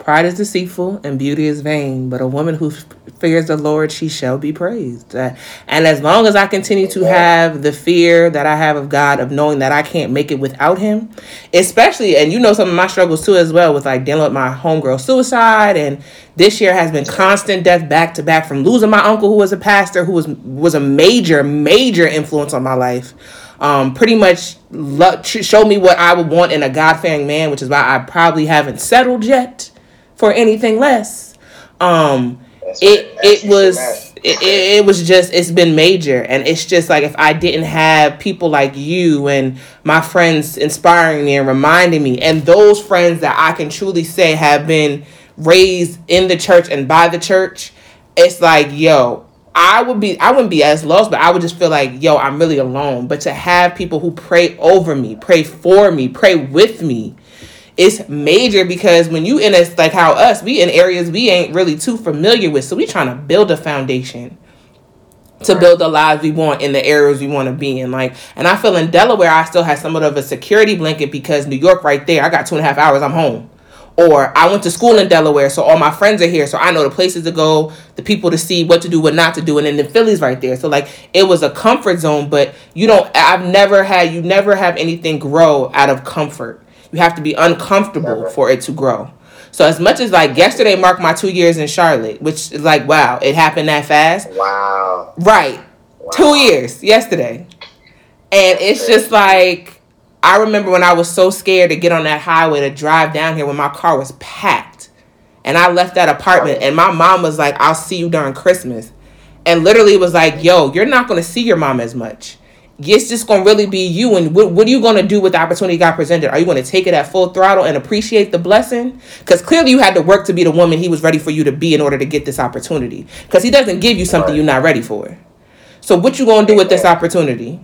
Pride is deceitful and beauty is vain, but a woman who fears the Lord, she shall be praised. Uh, and as long as I continue to have the fear that I have of God, of knowing that I can't make it without Him, especially, and you know some of my struggles too as well with like dealing with my homegirl suicide, and this year has been constant death back to back from losing my uncle who was a pastor who was was a major major influence on my life. Um, pretty much lo- showed me what I would want in a God fearing man, which is why I probably haven't settled yet for anything less. Um, it it was it, it was just it's been major. And it's just like if i didn't have people like you and my friends inspiring me and reminding me and those friends that i can truly say have been raised in the church and by the church it's like yo i would be i wouldn't be as lost but i would just feel like yo i'm really alone. But to have people who pray over me pray for me pray with me it's major because when you in a like how us we in areas we ain't really too familiar with. So we trying to build a foundation to build the lives we want in the areas we want to be in. Like and i feel in delaware i still have somewhat of a security blanket because new york right there i got two and a half hours i'm home. Or i went to school in delaware so all my friends are here so i know the places to go the people to see what to do what not to do and then the Phillies right there. So like it was a comfort zone but you don't i've never had you never have anything grow out of comfort you have to be uncomfortable for it to grow. So as much as like yesterday marked my two years in Charlotte, which is like wow, it happened that fast. Wow. Right. Wow. Two years yesterday. And it's just like I remember when I was so scared to get on that highway to drive down here when my car was packed. And I left that apartment and my mom was like, I'll see you during Christmas. And literally was like, yo, you're not gonna see your mom as much. It's just gonna really be you and what, what are you gonna do with the opportunity God presented? Are you gonna take it at full throttle and appreciate the blessing? Because clearly you had to work to be the woman he was ready for you to be in order to get this opportunity. Because he doesn't give you something you're not ready for. So what you gonna do with this opportunity?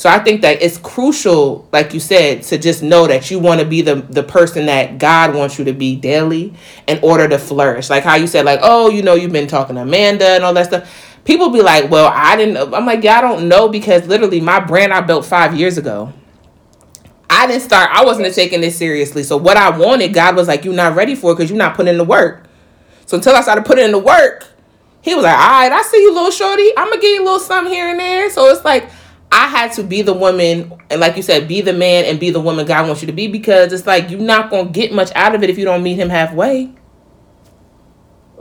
So I think that it's crucial, like you said, to just know that you want to be the the person that God wants you to be daily in order to flourish. Like how you said, like, oh, you know, you've been talking to Amanda and all that stuff. People be like, well, I didn't. I'm like, yeah, I don't know because literally my brand I built five years ago. I didn't start. I wasn't taking this seriously. So what I wanted, God was like, you're not ready for it because you're not putting in the work. So until I started putting in the work, He was like, all right, I see you, little shorty. I'm gonna give you a little something here and there. So it's like I had to be the woman, and like you said, be the man and be the woman God wants you to be because it's like you're not gonna get much out of it if you don't meet Him halfway.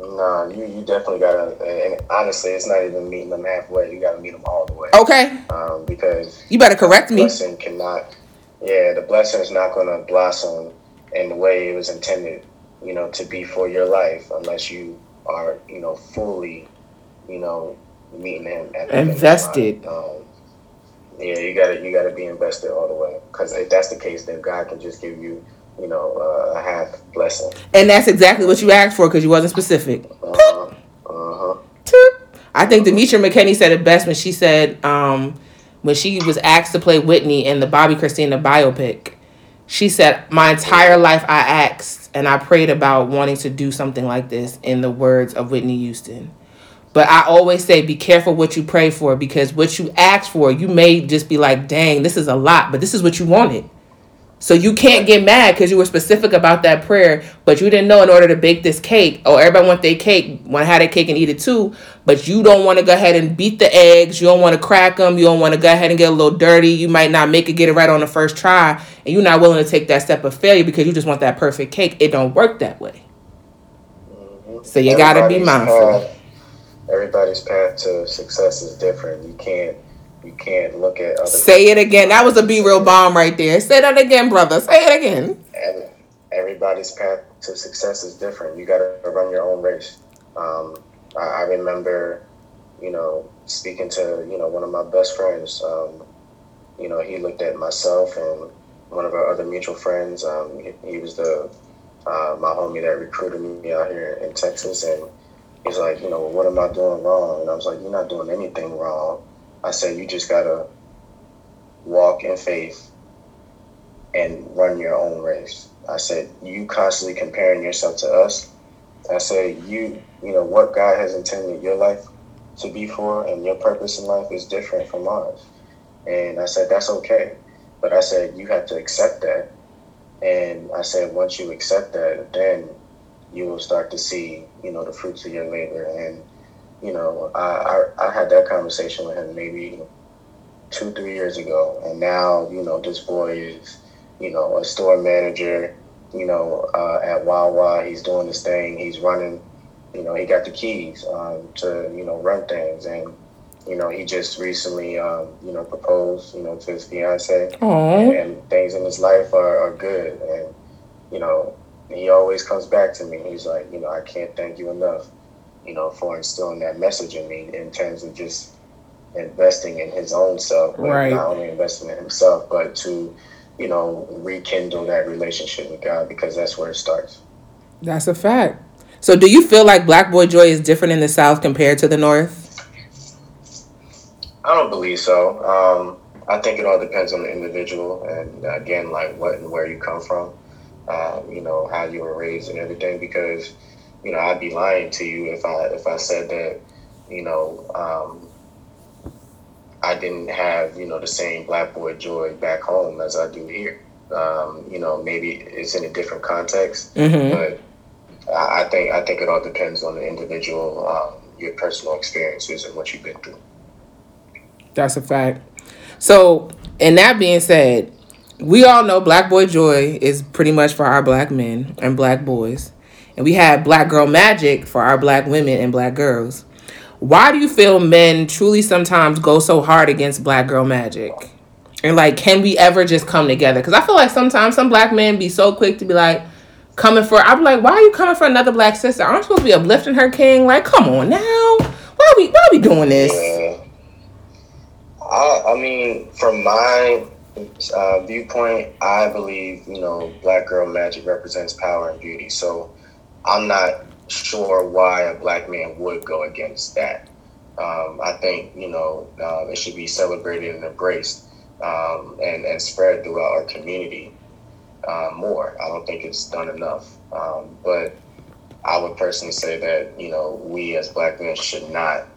No, you, you definitely gotta, and honestly, it's not even meeting them halfway. You gotta meet them all the way. Okay. Um, because you better correct me. Blessing cannot, yeah, the blessing is not gonna blossom in the way it was intended, you know, to be for your life unless you are, you know, fully, you know, meeting Him at the invested. Um, yeah, you gotta you gotta be invested all the way. Because if that's the case, then God can just give you, you know, uh, a half blessing. And that's exactly what you asked for because you wasn't specific. Uh-huh. Uh-huh. I think Demetria McKinney said it best when she said, um, when she was asked to play Whitney in the Bobbi Kristina biopic, she said, My entire life I asked and I prayed about wanting to do something like this in the words of Whitney Houston. But I always say, be careful what you pray for because what you ask for, you may just be like, dang, this is a lot, but this is what you wanted. So you can't get mad because you were specific about that prayer, but you didn't know in order to bake this cake, oh, everybody want their cake, want to have their cake and eat it too, but you don't want to go ahead and beat the eggs, you don't want to crack them, you don't want to go ahead and get a little dirty, you might not make it get it right on the first try, and you're not willing to take that step of failure because you just want that perfect cake. It don't work that way. Mm-hmm. So you got to be mindful everybody's path to success is different. You can't you can't look at other. Say it again. That was a B-real bomb right there. Say that again, brother. Say it again. everybody's path to success is different. You got to run your own race. Um, I, I, remember, you know, speaking to you know one of my best friends. Um, you know, he looked at myself and one of our other mutual friends. Um, he, he was the uh, my homie that recruited me out here in Texas, and He's like, you know, what am I doing wrong? And I was like, you're not doing anything wrong. I said, you just gotta walk in faith and run your own race. I said, you constantly comparing yourself to us. I said, you, you know, what God has intended your life to be for and your purpose in life is different from ours. And I said, that's okay. But I said, you have to accept that. And I said, once you accept that, then you will start to see, you know, the fruits of your labor. And, you know, I, I, I had that conversation with him maybe two, three years ago. And now, you know, this boy is, you know, a store manager, you know, uh, at Wawa. He's doing this thing. He's running, you know, he got the keys um, to, you know, run things. And, you know, he just recently, um, you know, proposed, you know, to his fiance. And, and, things in his life are, are good. And, you know, he always comes back to me. He's like, you know, I can't thank you enough, you know, for instilling that message in me in terms of just investing in his own self, but right. not only investing in himself, but to, you know, rekindle that relationship with God because that's where it starts. That's a fact. So, do you feel like Black Boy Joy is different in the South compared to the North? I don't believe so. Um, I think it all depends on the individual and again, like what and where you come from um, you know, how you were raised and everything. Because, you know, I'd be lying to you if I if I said that, you know, um, I didn't have you know the same black boy joy back home as I do here. Um, you know, maybe it's in a different context, mm-hmm. but I, I, think I think it all depends on the individual, um, your personal experiences and what you've been through. That's a fact. So, and that being said, we all know Black Boy Joy is pretty much for our black men and black boys. And we have Black Girl Magic for our black women and black girls. Why do you feel men truly sometimes go so hard against Black Girl Magic? And like, can we ever just come together? Because I feel like sometimes some black men be so quick to be like, coming for. I'm like, why are you coming for another black sister? Aren't you supposed to be uplifting her king? Like, come on now. Why are we why are we doing this? Yeah. I, I mean, from my uh, viewpoint, I believe you know, black girl magic represents power and beauty. So I'm not sure why a black man would go against that. Um, I think you know uh, it should be celebrated and embraced um, and and spread throughout our community uh, more. I don't think it's done enough. Um, but I would personally say that you know we as black men should not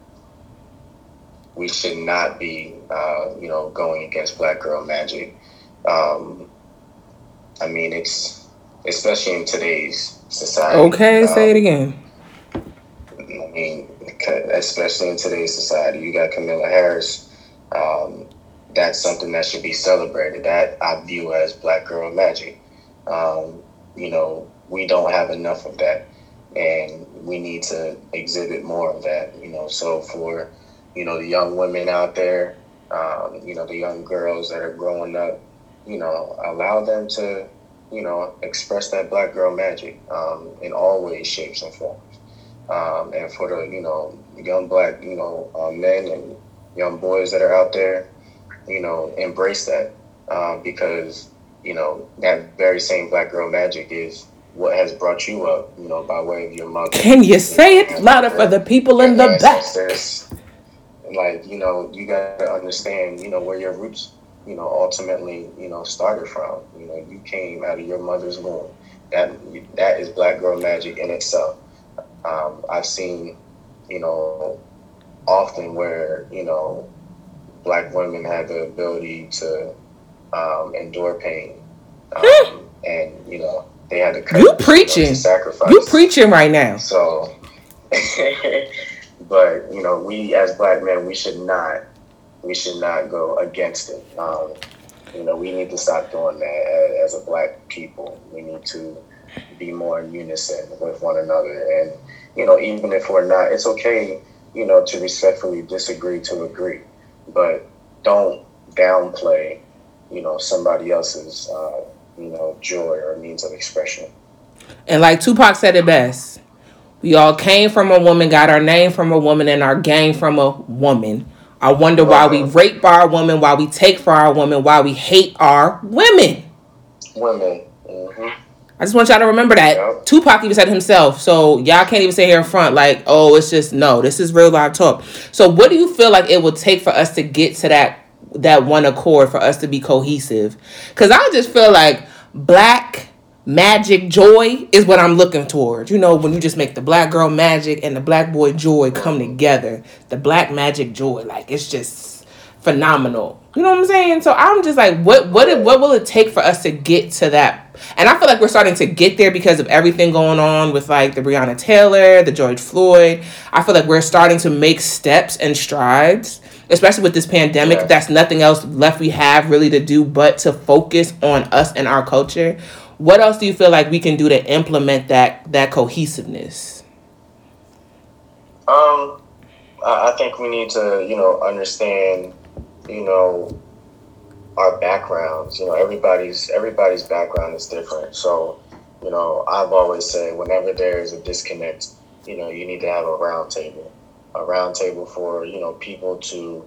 we should not be uh, you know going against black girl magic. Um, I mean it's especially in today's society. Okay, say it um, again. I mean, especially in today's society, you got Kamala Harris. Um, that's something that should be celebrated. That I view as black girl magic. Um, you know, we don't have enough of that, and we need to exhibit more of that. You know, so for you know the young women out there, um, you know the young girls that are growing up, you know, allow them to, you know, express that black girl magic um, in all ways, shapes, and forms. Um, and for the you know young black you know uh, men and young boys that are out there, you know, embrace that um, because you know that very same black girl magic is what has brought you up, you know, by way of your mother. Can you say it louder for the people in the back? Like you know, you got to understand, you know, where your roots, you know, ultimately, you know, started from. You know, you came out of your mother's womb. That that is black girl magic in itself. Um, I've seen, you know, often where you know black women have the ability to um, endure pain, um, and you know they had to you preaching you know, sacrifice. You preaching right now. So, but you know, we as black men, we should not, we should not go against it. Um, you know, we need to stop doing that as, a black people. We need to be more in unison with one another, and you know, even if we're not, it's okay. You know, to respectfully disagree to agree but don't downplay, you know, somebody else's, uh, you know, joy or means of expression. And like Tupac said it best, we all came from a woman, got our name from a woman, and our game from a woman. I wonder why we rape our women, why we take for our women, why we hate our women. Women. Mm-hmm. I just want y'all to remember that. Yep. Tupac even said himself. So y'all can't even say here in front like, oh, it's just no. This is real live talk. So what do you feel like it would take for us to get to that that one accord for us to be cohesive? Because I just feel like black magic joy is what I'm looking towards. You know, when you just make the black girl magic and the black boy joy come together, the black magic joy, like it's just phenomenal. You know what I'm saying? So I'm just like, what what what will it take for us to get to that? And I feel like we're starting to get there because of everything going on with like the Breonna Taylor, the George Floyd. I feel like we're starting to make steps and strides, especially with this pandemic. Yeah. That's nothing else left we have really to do but to focus on us and our culture. What else do you feel like we can do to implement that that cohesiveness? Um, I think we need to, you know, understand you know, our backgrounds. You know, everybody's everybody's background is different. So, you know, I've always said whenever there is a disconnect, you know, you need to have a round table, a round table for you know people to,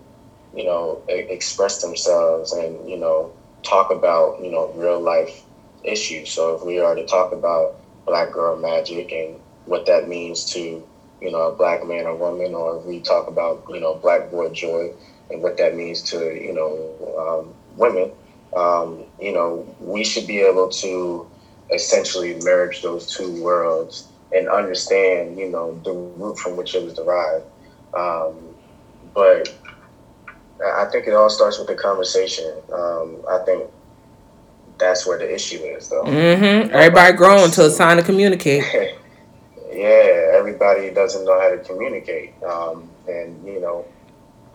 you know, express themselves and you know talk about you know real life issues. So if we are to talk about black girl magic and what that means to you know a black man or woman, or if we talk about you know black boy joy and what that means to you know um, women, um, you know, we should be able to essentially merge those two worlds and understand, you know, the root from which it was derived. Um, but I think it all starts with the conversation. Um, I think that's where the issue is, though. Mm-hmm. Everybody growing to it's time to communicate. yeah, everybody doesn't know how to communicate, um, and you know,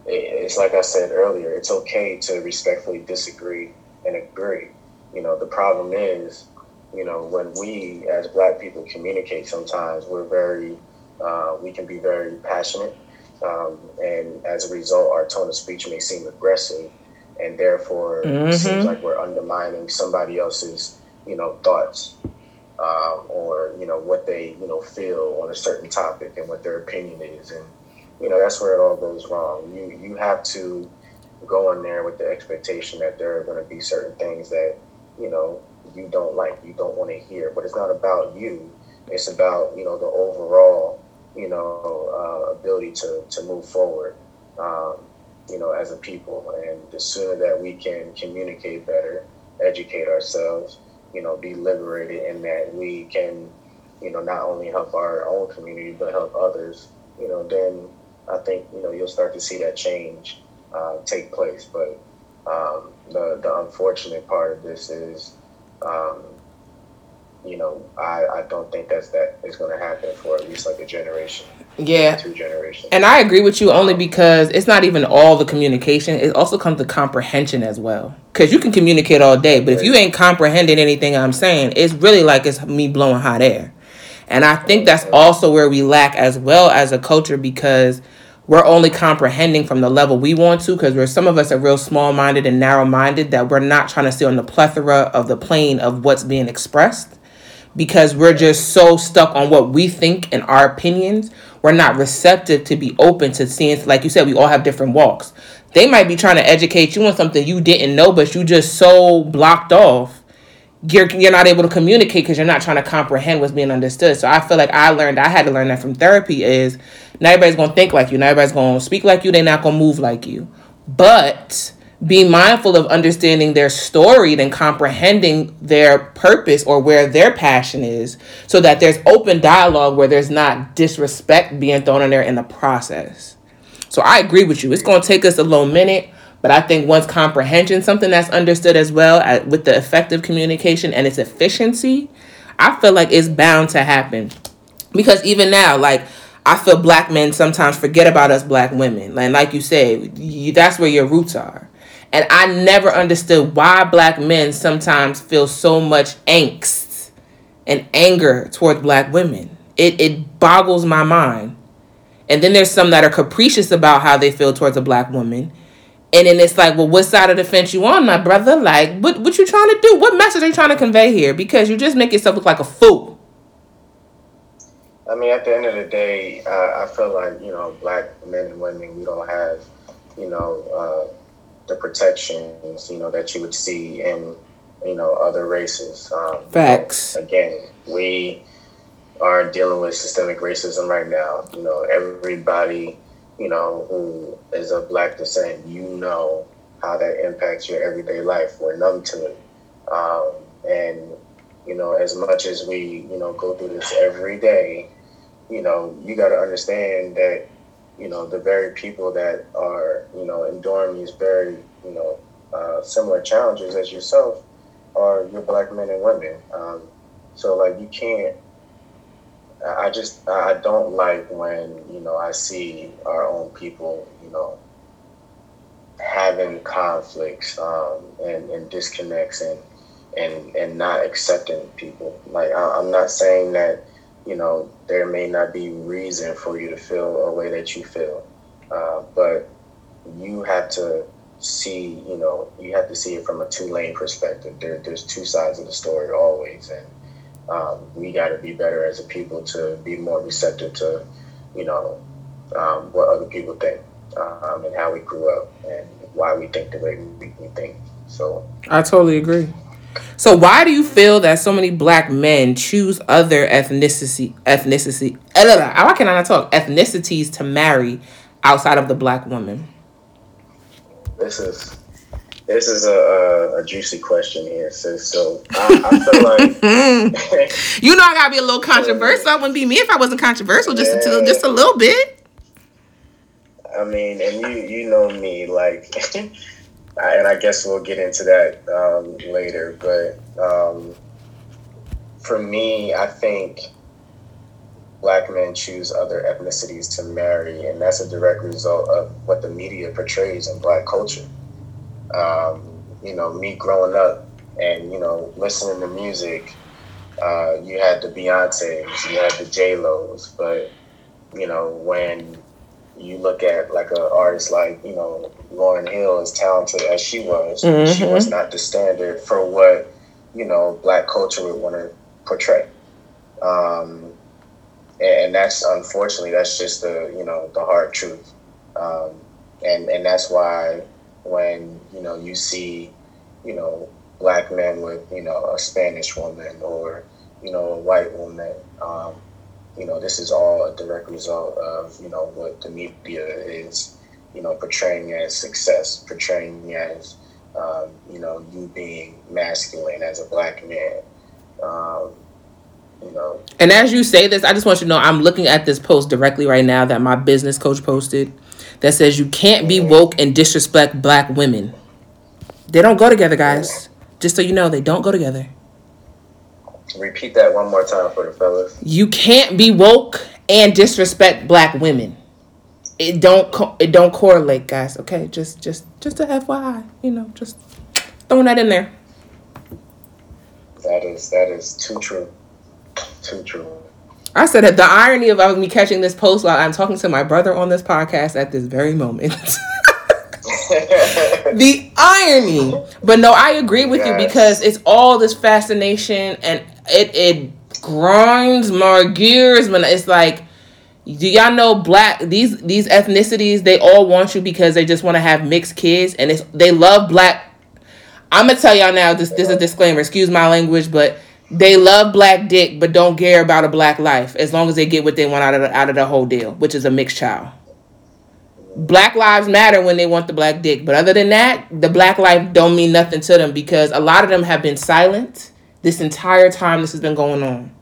it's like I said earlier, it's okay to respectfully disagree and agree. You know, the problem is, you know, when we as black people communicate, sometimes we're very, uh, we can be very passionate. Um, and as a result, our tone of speech may seem aggressive. And therefore mm-hmm. it seems like we're undermining somebody else's you know thoughts um, or you know what they you know feel on a certain topic and what their opinion is. And you know that's where it all goes wrong. You you have to go in there with the expectation that there are going to be certain things that you know you don't like you don't want to hear. But it's not about you. It's about you know the overall you know uh, ability to to move forward. Um, you know, as a people. And the sooner that we can communicate better, educate ourselves, you know, be liberated in that we can, you know, not only help our own community, but help others, you know, then I think, you know, you'll start to see that change uh, take place. But um, the, the unfortunate part of this is, um, you know, I, I don't think that's that is going to happen for at least like a generation. Yeah. Two generations. And I agree with you only because it's not even all the communication. It also comes to comprehension as well. Because you can communicate all day, but if you ain't comprehending anything I'm saying, it's really like it's me blowing hot air. And I think that's also where we lack as well as a culture because we're only comprehending from the level we want to because we're some of us are real small minded and narrow minded that we're not trying to see on the plethora of the plane of what's being expressed because we're just so stuck on what we think and our opinions. We're not receptive to be open to seeing, like you said, we all have different walks. They might be trying to educate you on something you didn't know, but you just so blocked off. You're, you're not able to communicate because you're not trying to comprehend what's being understood. So I feel like I learned, I had to learn that from therapy is not everybody's going to think like you. Not everybody's going to speak like you. They're not going to move like you. But be mindful of understanding their story and comprehending their purpose or where their passion is so that there's open dialogue where there's not disrespect being thrown in there in the process. So I agree with you. It's going to take us a little minute, but I think once comprehension, something that's understood as well at, with the effective communication and its efficiency, I feel like it's bound to happen. Because even now, like, I feel black men sometimes forget about us black women. And like you said, you, that's where your roots are. And I never understood why black men sometimes feel so much angst and anger towards black women. It, it boggles my mind. And then there's some that are capricious about how they feel towards a black woman. And then it's like, well, what side of the fence you on, my brother? Like, what what you trying to do? What message are you trying to convey here? Because you just make yourself look like a fool. I mean, at the end of the day, uh, I feel like you know, black men and women, we don't have, you know, uh, the protections, you know, that you would see in, you know, other races. Um, Facts. Again, we are dealing with systemic racism right now. You know, everybody, you know, who is of black descent, you know how that impacts your everyday life. We're numb to it. Um, and, you know, as much as we, you know, go through this every day, you know, you got to understand that you know, the very people that are, you know, enduring these very, you know, uh, similar challenges as yourself are your black men and women. Um, so like you can't. I just I don't like when you know I see our own people, you know, having conflicts um, and, and disconnects and and and not accepting people. Like I, I'm not saying that you know, there may not be reason for you to feel a way that you feel. Uh, but you have to see, you know, you have to see it from a two lane perspective. There, there's two sides of the story always. And um, we got to be better as a people to be more receptive to, you know, um, what other people think um, and how we grew up and why we think the way we, we think. So I totally agree. So why do you feel that so many black men choose other ethnicity ethnicity eh, why can I not talk ethnicities to marry outside of the black woman? This is this is a, a, a juicy question here, sis. So I, I feel like you know I gotta be a little controversial. It wouldn't be me if I wasn't controversial, just yeah. a, just a little bit. I mean, and you you know me, like and I guess we'll get into that um, later. But um, for me, I think black men choose other ethnicities to marry, and that's a direct result of what the media portrays in black culture. Um, you know, me growing up and you know listening to music, uh, you had the Beyonces, you had the J Los, but you know when you look at like an artist like you know Lauryn Hill, as talented as she was, mm-hmm. she was not the standard for what you know black culture would want to portray. Um, and that's unfortunately that's just the you know the hard truth, um, and and that's why when you know you see you know black men with you know a Spanish woman or you know a white woman. Um, you know, this is all a direct result of, you know, what the media is, you know, portraying as success, portraying as, um, you know, you being masculine as a black man. Um, you know. And as you say this, I just want you to know I'm looking at this post directly right now that my business coach posted that says you can't be woke and disrespect black women. They don't go together, guys. Just so you know, they don't go together. Repeat that one more time for the fellas. You can't be woke and disrespect black women. It don't co- it don't correlate, guys. Okay, just just just a FYI, you know, just throwing that in there. That is that is too true, too true. I said that the irony of me catching this post while I'm talking to my brother on this podcast at this very moment. the irony. But no, I agree with yes. you because it's all this fascination and it it grinds my gears when it's like do y'all know black these these ethnicities they all want you because they just want to have mixed kids and it's they love black i'm gonna tell y'all now this this is a disclaimer excuse my language but they love black dick but don't care about a black life as long as they get what they want out of the, out of the whole deal which is a mixed child. Black lives matter when they want the black dick but other than that the black life don't mean nothing to them because a lot of them have been silent this entire time this has been going on.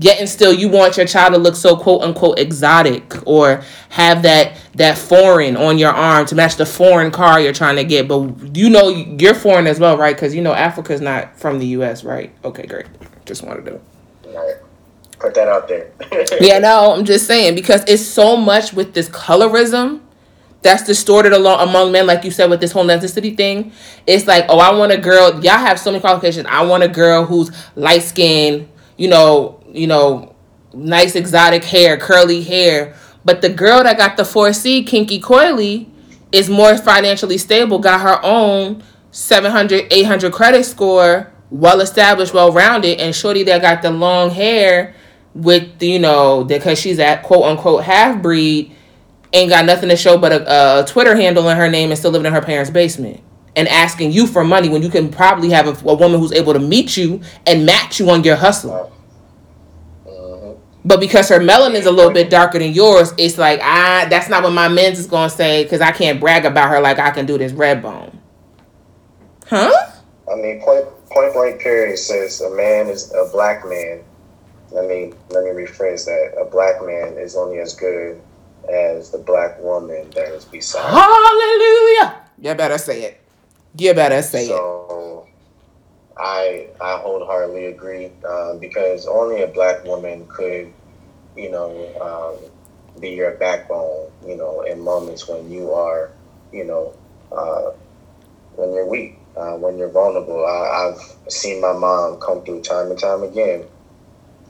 Yet and still you want your child to look so quote unquote exotic or have that that foreign on your arm to match the foreign car you're trying to get. But you know you're foreign as well right? Because you know africa's not from the us right? Okay great. Just wanted to put that out there. Yeah no i'm just saying because it's so much with this colorism that's distorted along among men, like you said with this whole ethnicity thing. It's like, oh, I want a girl. Y'all have so many qualifications. I want a girl who's light skinned, you know, you know, nice exotic hair, curly hair. But the girl that got the 4C, kinky coily, is more financially stable, got her own 700, 800 credit score, well established, well rounded, and Shorty that got the long hair with, you know, because she's at quote unquote half breed ain't got nothing to show but a, a Twitter handle in her name and still living in her parents' basement and asking you for money when you can probably have a, a woman who's able to meet you and match you on your hustle. Mm-hmm. But because her melanin is a little bit darker than yours, it's like I that's not what my men's is gonna say because I can't brag about her like I can do this red bone. Huh? I mean, point point blank period says a man is a black man. Let me let me rephrase that. A black man is only as good as the black woman that is beside. Hallelujah! You better say it. You better say so, it. So, I I wholeheartedly agree um, because only a black woman could, you know, um, be your backbone. You know, in moments when you are, you know, uh, when you're weak, uh, when you're vulnerable. I, have seen my mom come through time and time again.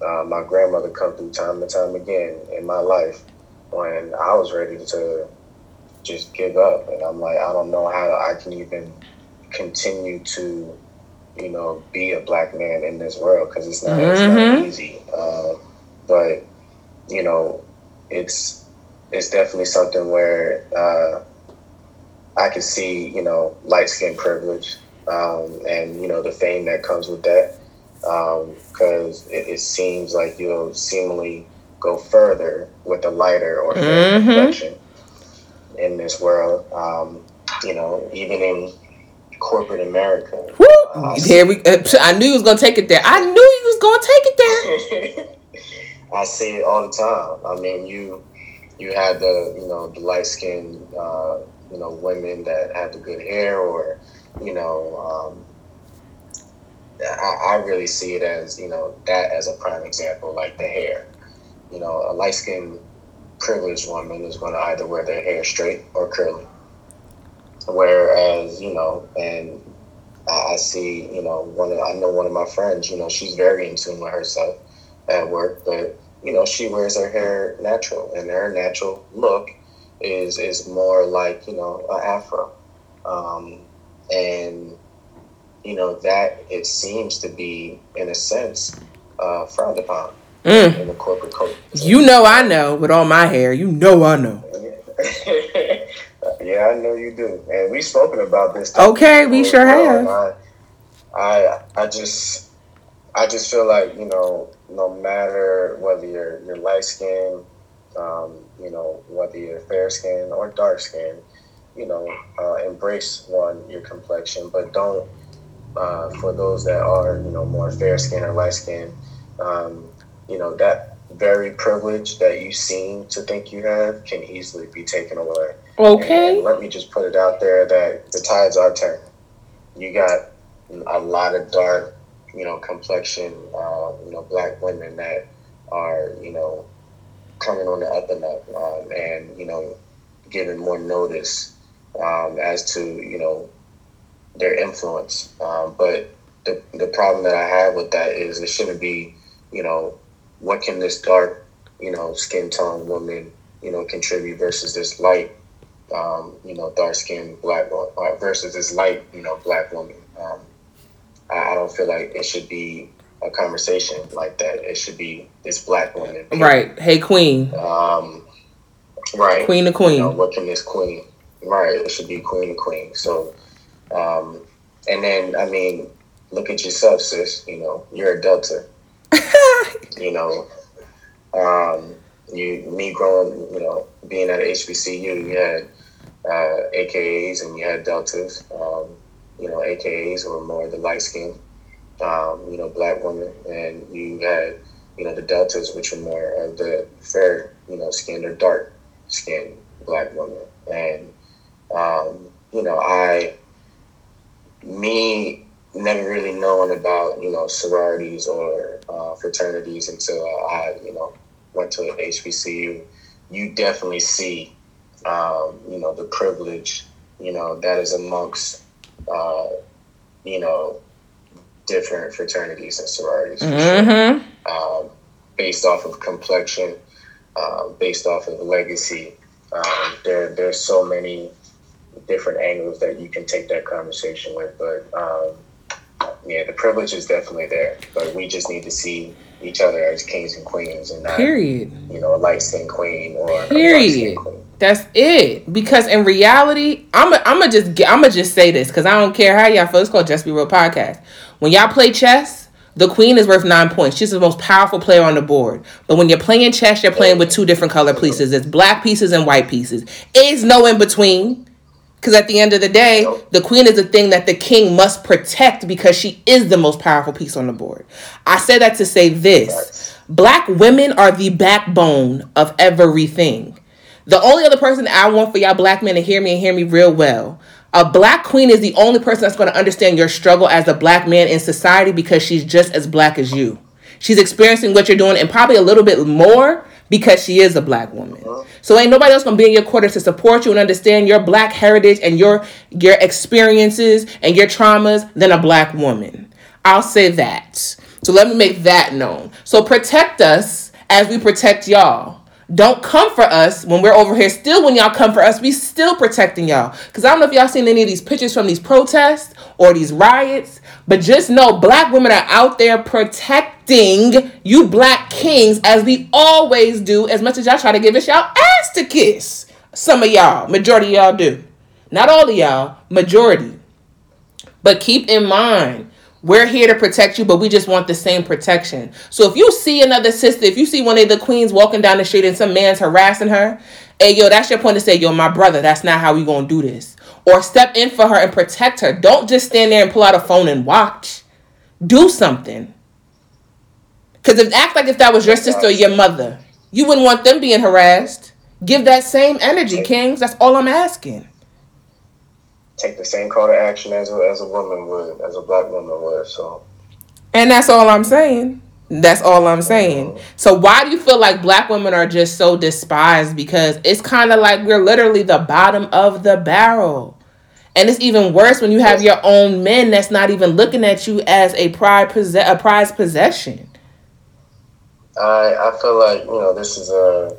Uh, my grandmother come through time and time again in my life when I was ready to just give up. And I'm like, I don't know how I can even continue to, you know, be a black man in this world because it's not, mm-hmm. it's not mm-hmm. easy. Uh, but you know, it's it's definitely something where uh, I can see, you know, light skin privilege um, and you know the fame that comes with that because um, it, it seems like you'll seemingly go further with a lighter or mm-hmm. complexion in this world. Um, you know, even in corporate America. Uh, Here we. Uh, I knew he was gonna take it there. I knew he was gonna take it there. I see it all the time. I mean, you you had the you know the light skinned uh, you know women that had the good hair, or you know. Um, I, I really see it as you know that as a prime example, like the hair you know, a light skinned privileged woman is going to either wear their hair straight or curly. Whereas, you know, and I, I see, you know, one of, I know one of my friends, you know, she's very in tune with herself at work, but, you know, she wears her hair natural and her natural look is is more like you know an afro, um, and you know that it seems to be in a sense uh, frowned upon mm. in the corporate culture. You know, I know with all my hair. You know, I know. yeah, I know you do, and we've spoken about this. Okay, we sure have. I, I, I just, I just feel like you know, no matter whether you're you're light skinned, um, you know, whether you're fair skinned or dark skinned, you know, uh, embrace one your complexion, but don't. Uh, for those that are, you know, more fair skinned or light skinned, um, you know, that very privilege that you seem to think you have can easily be taken away. Okay. And let me just put it out there that the tides are turning. You got a lot of dark, you know, complexion, uh, you know, black women that are, you know, coming on the up and up, um, and you know, giving more notice um, as to you know their influence. Um, but the the problem that I have with that is it shouldn't be, you know, what can this dark, you know, skin tone woman, you know, contribute versus this light, um, you know, dark skinned black uh, versus this light, you know, black woman. Um, I, I don't feel like it should be a conversation like that. It should be this black woman. Right. Hey, queen. Um, right. Queen of queen. You know, what can this queen? Right. It should be queen of queen. So, um, and then I mean, look at yourself, sis. You know, you're a Delta. you know, um, you me growing, you know, being at HBCU, you had uh, AKAs and you had Deltas. Um, you know, AKAs were more the light skin, um, you know, black women, and you had, you know, the Deltas, which were more of the fair, you know, skinned or dark skinned black women. And, um, you know, I, me never really knowing about, you know, sororities or uh, fraternities until I, you know, went to HBCU. You definitely see, um, you know, the privilege, you know, that is amongst uh, you know, different fraternities and sororities, mm-hmm. sure. um, based off of complexion, uh, based off of legacy. Um, there, there's so many different angles that you can take that conversation with, but um, yeah, the privilege is definitely there. But we just need to see each other as kings and queens, and not, period. You know, a light skinned queen or period. Queen. That's it. Because in reality, I'm a, I'm gonna just I'm gonna just say this because I don't care how y'all feel. It's called Just Be Real podcast. When y'all play chess, the queen is worth nine points. She's the most powerful player on the board. But when you're playing chess, you're playing with two different color pieces. It's black pieces and white pieces. It's no in between. Because at the end of the day, the queen is a thing that the king must protect because she is the most powerful piece on the board. I say that to say this Black women are the backbone of everything. The only other person I want for y'all black men to hear me and hear me real well. A black queen is the only person that's going to understand your struggle as a black man in society because she's just as black as you. She's experiencing what you're doing and probably a little bit more because she is a black woman. Uh-huh. So ain't nobody else gonna be in your corner to support you and understand your black heritage and your your experiences and your traumas than a black woman. I'll say that. So let me make that known. So protect us as we protect y'all. Don't come for us when we're over here. Still, when y'all come for us, we still protecting y'all. Because I don't know if y'all seen any of these pictures from these protests or these riots, but just know black women are out there protecting you black kings as we always do, as much as y'all try to give us y'all ass to kiss. Some of y'all, majority y'all do. Not all of y'all, majority. But keep in mind, we're here to protect you, but we just want the same protection. So if you see another sister, if you see one of the queens walking down the street and some man's harassing her, hey yo, that's your point to say, yo, my brother, that's not how we gonna do this. Or step in for her and protect her. Don't just stand there and pull out a phone and watch. Do something. Cause if act like if that was your sister or your mother, you wouldn't want them being harassed. Give that same energy, Kings. That's all I'm asking take the same call to action as a, as a woman would, as a black woman would. So, and that's all I'm saying. That's all I'm saying. Mm-hmm. So why do you feel like black women are just so despised? Because it's kind of like we're literally the bottom of the barrel. And it's even worse when you have your own men that's not even looking at you as a pride posse- a prized possession. I I feel like you know this is a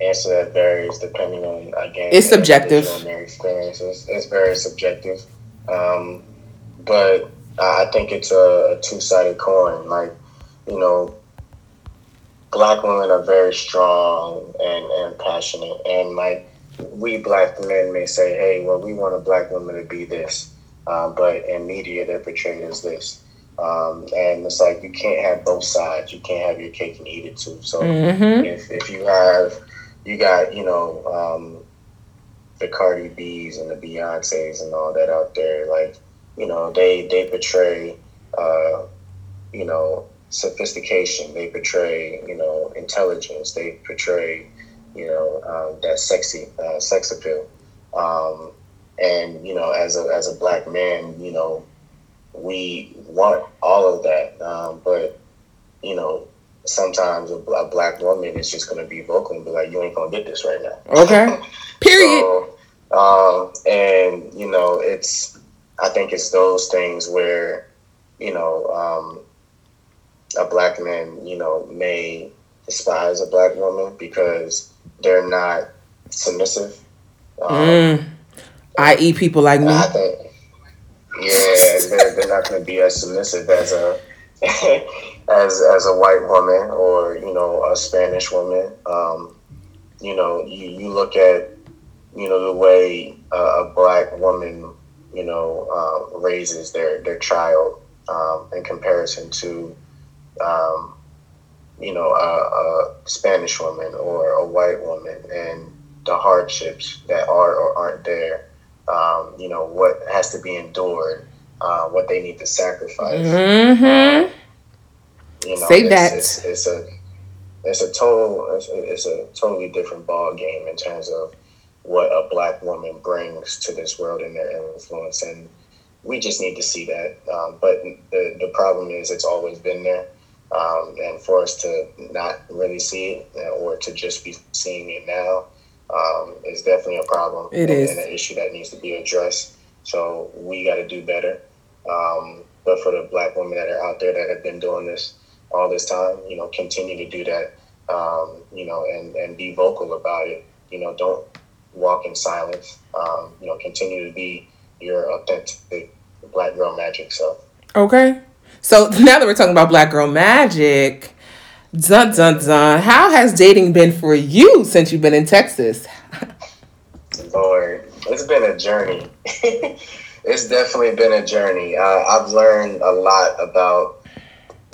answer that varies depending on again. It's subjective. Their experiences. It's very subjective, um, but I think it's a, a two sided coin. Like you know, black women are very strong and and passionate, and like we black men may say, hey, well, we want a black woman to be this, um, but in media they're portrayed as this. Um, and it's like you can't have both sides. You can't have your cake and eat it too. So mm-hmm. if, if you have, you got, you know, um, the Cardi B's and the Beyonces and all that out there, like, you know, they, they portray, uh, you know, sophistication. They portray, you know, intelligence. They portray, you know, um, that sexy uh, sex appeal. Um, and you know, as a as a black man, you know, we want all of that, um, but you know, sometimes a, a, black woman is just going to be vocal and be like, "You ain't gonna get this right now." Okay. Period. so, um, and you know, it's I think it's those things where you know um, a black man, you know, may despise a black woman because they're not submissive. Um, mm. I.e., people like me. I think, yeah, they're, they're not going to be as submissive as a as as a white woman or you know a Spanish woman. Um, you know, you, you look at you know the way uh, a black woman you know uh, raises their their child um, in comparison to um, you know a, a Spanish woman or a white woman and the hardships that are or aren't there um, you know what has to be endured, uh, what they need to sacrifice. Mm-hmm. You know, Say it's, that. It's, it's, a it's a total it's a, it's a totally different ball game in terms of what a black woman brings to this world and their influence, and we just need to see that. Um, but the the problem is, it's always been there. Um, and for us to not really see it or to just be seeing it now um, is definitely a problem. It and, is. and, an issue that needs to be addressed. So we got to do better. Um, but for the black women that are out there that have been doing this all this time, you know, continue to do that. Um, you know, and and be vocal about it. You know, don't walk in silence. Um, you know, continue to be your authentic black girl magic self. Okay. So now that we're talking about black girl magic, Dun dun dun. How has dating been for you since you've been in Texas? Lord, it's been a journey. it's definitely been a journey. Uh, I've learned a lot about,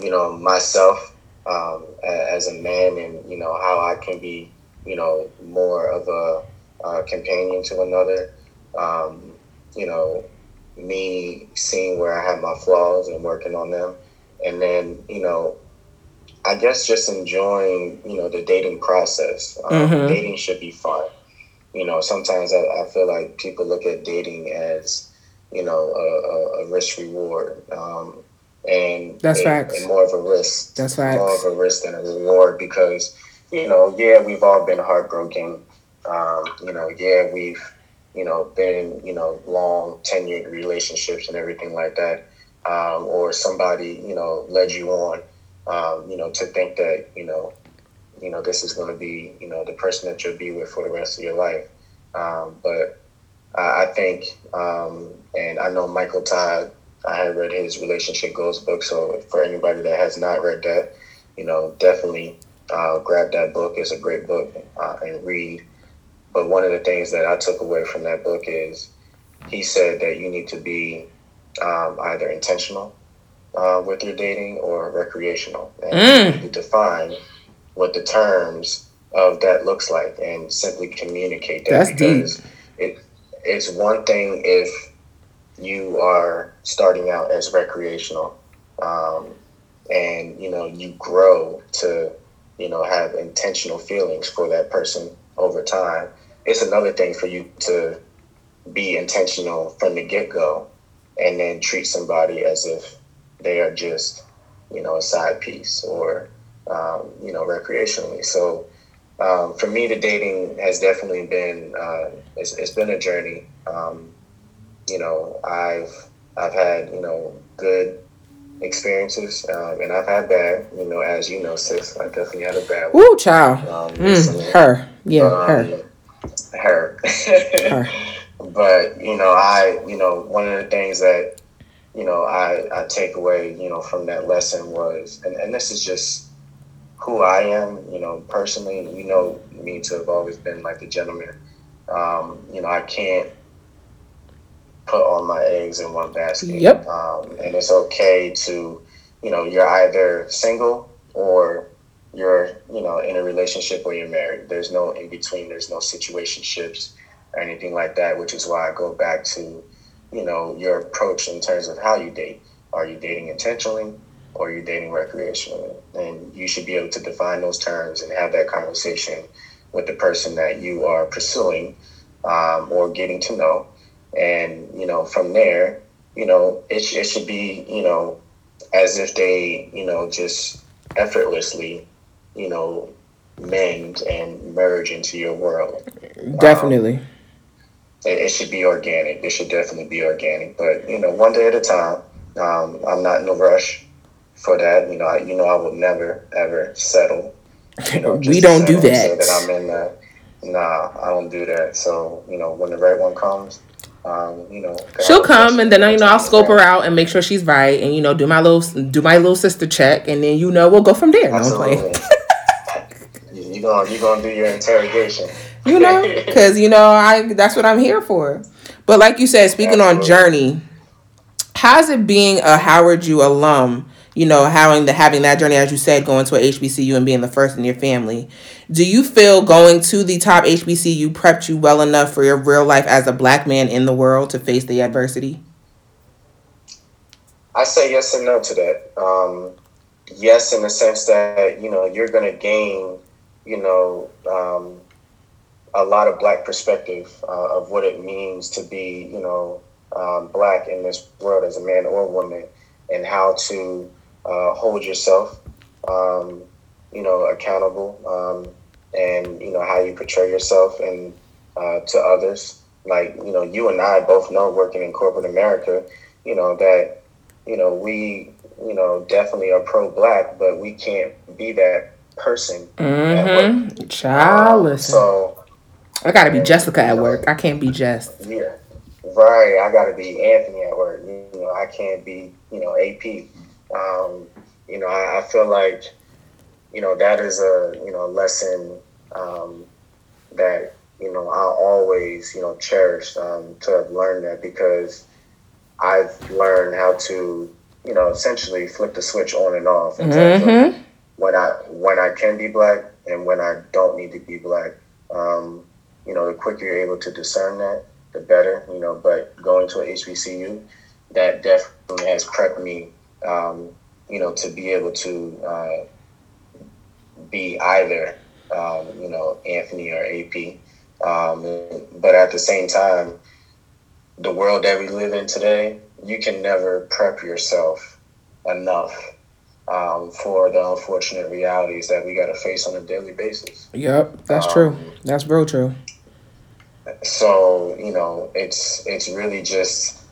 you know, myself um, as a man, and you know how I can be, you know, more of a uh, companion to another. Um, you know, me seeing where I have my flaws and working on them, and then you know I guess just enjoying, you know, the dating process. Um, mm-hmm. Dating should be fun. You know, sometimes I, I, feel like people look at dating as, you know, a, a, a risk reward. Um, and that's right. And more of a risk. That's right. More of a risk than a reward because, you know, yeah, we've all been heartbroken. Um, you know, yeah, we've, you know, been, in, you know, long tenured relationships and everything like that. Um, or somebody, you know, led you on um, you know, to think that, you know, you know, this is going to be, you know, the person that you'll be with for the rest of your life. Um, but I, I think, um, and I know Michael Todd, I had read his relationship goals book. So for anybody that has not read that, you know, definitely uh, grab that book. It's a great book uh, and read. But one of the things that I took away from that book is he said that you need to be um, either intentional uh, with your dating or recreational. And mm. you need to define what the terms of that looks like and simply communicate that That's because deep. it it's one thing if you are starting out as recreational um, and you know you grow to you know have intentional feelings for that person over time it's another thing for you to be intentional from the get-go and then treat somebody as if they are just, you know, a side piece or, um, you know, recreationally. So um, for me, the dating has definitely been, uh, it's, it's been a journey. Um, you know, I've, I've had, you know, good experiences, um, and I've had bad. You know, as you know, sis, I definitely had a bad. One. Ooh, child. Um, mm, her. Yeah, um, her. Her. her. but you know, I you know one of the things that you know I I take away you know from that lesson was, and and this is just who I am, you know, personally, you know me to have always been like the gentleman. Um, you know, I can't put all my eggs in one basket. Yep. Um, and it's okay to, you know, you're either single or you're, you know, in a relationship or you're married. There's no in between. There's no situationships or anything like that, which is why I go back to, you know, your approach in terms of how you date. Are you dating intentionally? or you're dating recreationally. And you should be able to define those terms and have that conversation with the person that you are pursuing um, or getting to know. And, you know, from there, you know, it, it should be, you know, as if they, you know, just effortlessly, you know, mend and merge into your world. Definitely. Um, it, it, should be organic. It should definitely be organic. But, you know, one day at a time. Um, I'm not in a rush for that. You know, I, you know, I will never ever settle. You know, we don't do that. that I'm in the, nah, I don't do that. So you know, when the right one comes, um, you know, she'll come, and then you know I'll scope her out and make sure she's right, and you know do my little do my little sister check, and then you know we'll go from there. Absolutely. No you gonna you gonna do your interrogation. you know, because you know I that's what I'm here for. But like you said, speaking Absolutely. on journey, how's it being a Howard U alum? you know, having the having that journey, as you said, going to a HBCU and being the first in your family. Do you feel going to the top HBCU prepped you well enough for your real life as a black man in the world to face the adversity? I say yes and no to that. Um, yes, in the sense that you know you're going to gain, you know, um, a lot of black perspective uh, of what it means to be, you know, um, black in this world as a man or woman, and how to uh, hold yourself, um, you know, accountable, um, and you know how you portray yourself and uh, to others. Like you know, you and I both know working in corporate America, you know that you know we you know definitely are pro-black, but we can't be that person. Mm-hmm. Child, um, listen. So I gotta be Jessica at work. I can't be Jess. Yeah, right. I gotta be Anthony at work. You know, I can't be you know AP. Um, you know, I, I, feel like, you know, that is a, you know, lesson um, that, you know, I always, you know, cherish um, to have learned that because I've learned how to, you know, essentially flip the switch on and off in mm-hmm. When I when I can be black and when I don't need to be black. Um, you know, the quicker you're able to discern that, the better. You know, but going to a HBCU, that definitely has prepped me um, you know, to be able to uh, be either, um, you know, Anthony or AP. Um, but at the same time, the world that we live in today, you can never prep yourself enough um, for the unfortunate realities that we got to face on a daily basis. Yep, that's um, true. That's real true. So you know, it's it's really just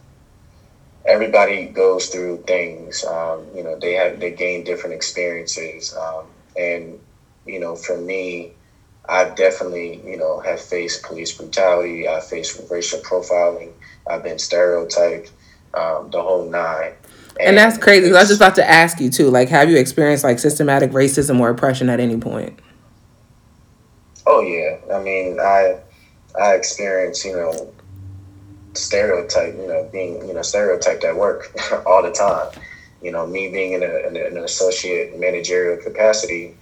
everybody goes through things. Um, you know, they have they gain different experiences, um, and you know, for me, I definitely you know have faced police brutality. I faced racial profiling. I've been stereotyped, um, the whole nine. And, that's crazy. I was just about to ask you too. Like, have you experienced like systematic racism or oppression at any point? Oh yeah, I mean, I I experienced you know stereotype, you know, being, you know, stereotyped at work all the time. You know, me being in, a, in, an associate managerial capacity,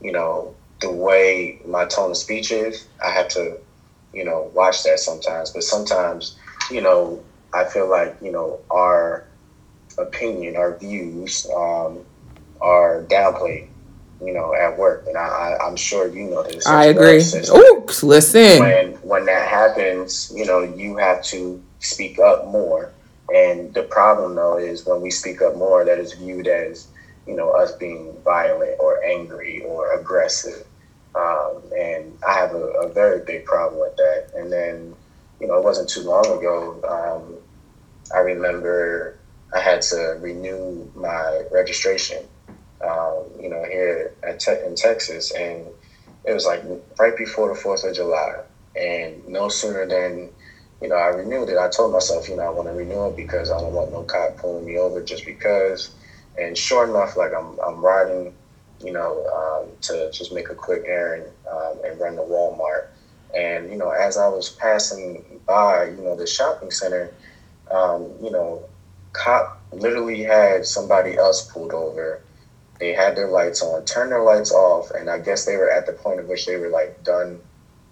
you know, the way my tone of speech is, I have to, you know, watch that sometimes. But sometimes, you know, I feel like, you know, our opinion, our views um, are downplayed you know, at work, and I, I am sure you know this. I agree. Oh, listen. When when that happens, you know, you have to speak up more. And the problem though is when we speak up more, that is viewed as you know us being violent or angry or aggressive. Um, and I have a, a, very big problem with that. And then, you know, it wasn't too long ago. Um, I remember I had to renew my registration um, you know, here te- in Texas, and it was like right before the Fourth of July, and no sooner than you know I renewed it. I told myself, you know, I want to renew it because I don't want no cop pulling me over just because. And sure enough, like I'm I'm riding, you know, um, to just make a quick errand um, and run to Walmart. And you know, as I was passing by, you know, the shopping center, um, you know, cop literally had somebody else pulled over they had their lights on, turned their lights off, and I guess they were at the point at which they were like done,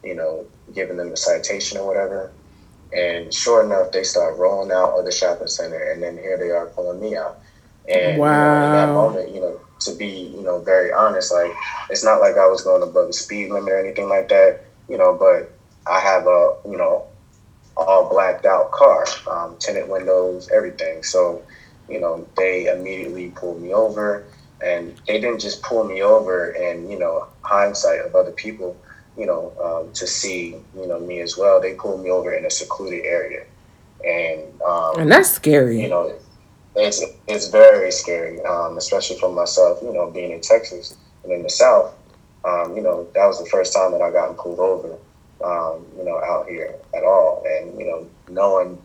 you know, giving them a citation or whatever. And sure enough, they start rolling out of the shopping center, and then here they are pulling me out. And wow. you know, in that moment, you know, to be, you know, very honest, like it's not like I was going above the speed limit or anything like that, you know, but I have a, you know, all blacked out car, um, tinted windows, everything. So, you know, they immediately pulled me over and they didn't just pull me over and you know hindsight of other people you know um, to see you know me as well. They pulled me over in a secluded area. And um, and that's scary. you know it's it's very scary um, especially for myself you know being in texas and in the south. Um, you know that was the first time that i got pulled over um, you know out here at all and you know knowing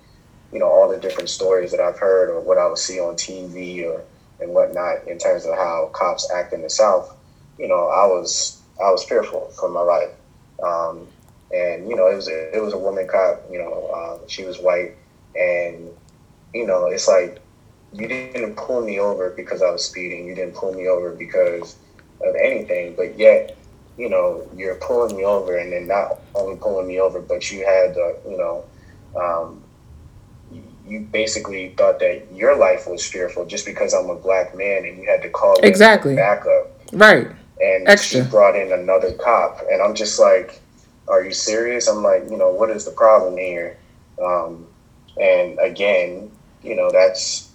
you know all the different stories that i've heard or what i would see on tv or and whatnot in terms of how cops act in the South, you know, I was I was fearful for my life. Um, and you know, it was a, it was a woman cop. You know, um, she was white, and you know, it's like you didn't pull me over because I was speeding. You didn't pull me over because of anything, but yet, you know, you're pulling me over, and then not only pulling me over, but you had the, you know, um, you basically thought that your life was fearful just because I'm a black man and you had to call exactly backup. Right. And Extra. she brought in another cop and I'm just like, Are you serious? I'm like, you know, what is the problem here? Um, and again, you know, that's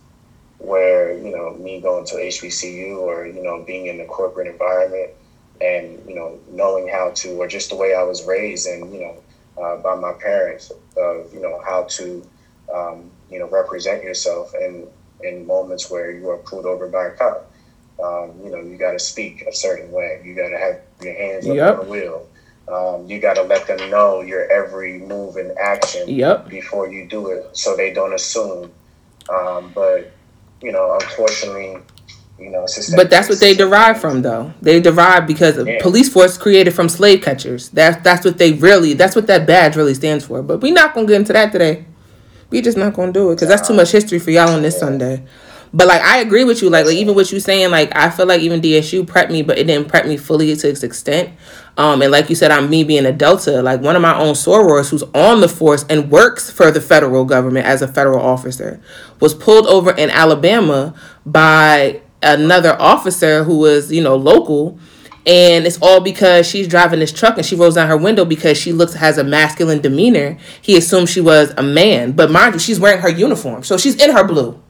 where, you know, me going to HBCU or, you know, being in the corporate environment and, you know, knowing how to or just the way I was raised and, you know, uh, by my parents of, you know, how to um, you know, represent yourself in in moments where you are pulled over by a cop. Um, you know, you got to speak a certain way. You got to have your hands yep. up on the wheel. Um, you got to let them know your every move and action yep. before you do it, so they don't assume. Um, but you know, unfortunately, you know, but that's what they derive from, though. They derive because yeah. police force created from slave catchers. That's that's what they really. That's what that badge really stands for. But we're not gonna get into that today we just not gonna do it because that's too much history for y'all on this Sunday. But like I agree with you, like, like even what you saying, like I feel like even DSU prepped me, but it didn't prep me fully to its extent. Um, and like you said, I'm me being a Delta, like one of my own sorors who's on the force and works for the federal government as a federal officer, was pulled over in Alabama by another officer who was, you know, local and it's all because she's driving this truck and she rolls down her window because she looks has a masculine demeanor. He assumed she was a man, but mind you, she's wearing her uniform, so she's in her blue.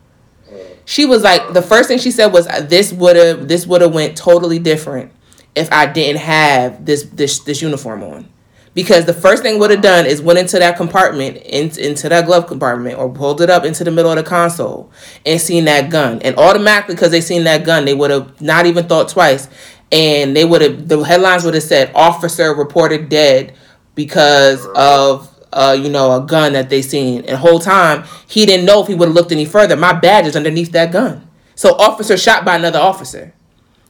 She was like, the first thing she said was, "This would have this would have went totally different if I didn't have this this this uniform on." Because the first thing would have done is went into that compartment, in, into that glove compartment, or pulled it up into the middle of the console and seen that gun. And automatically, because they seen that gun, they would have not even thought twice and they would have the headlines would have said officer reported dead because of uh, you know, a gun that they seen. And whole time he didn't know if he would have looked any further. My badge is underneath that gun. So officer shot by another officer.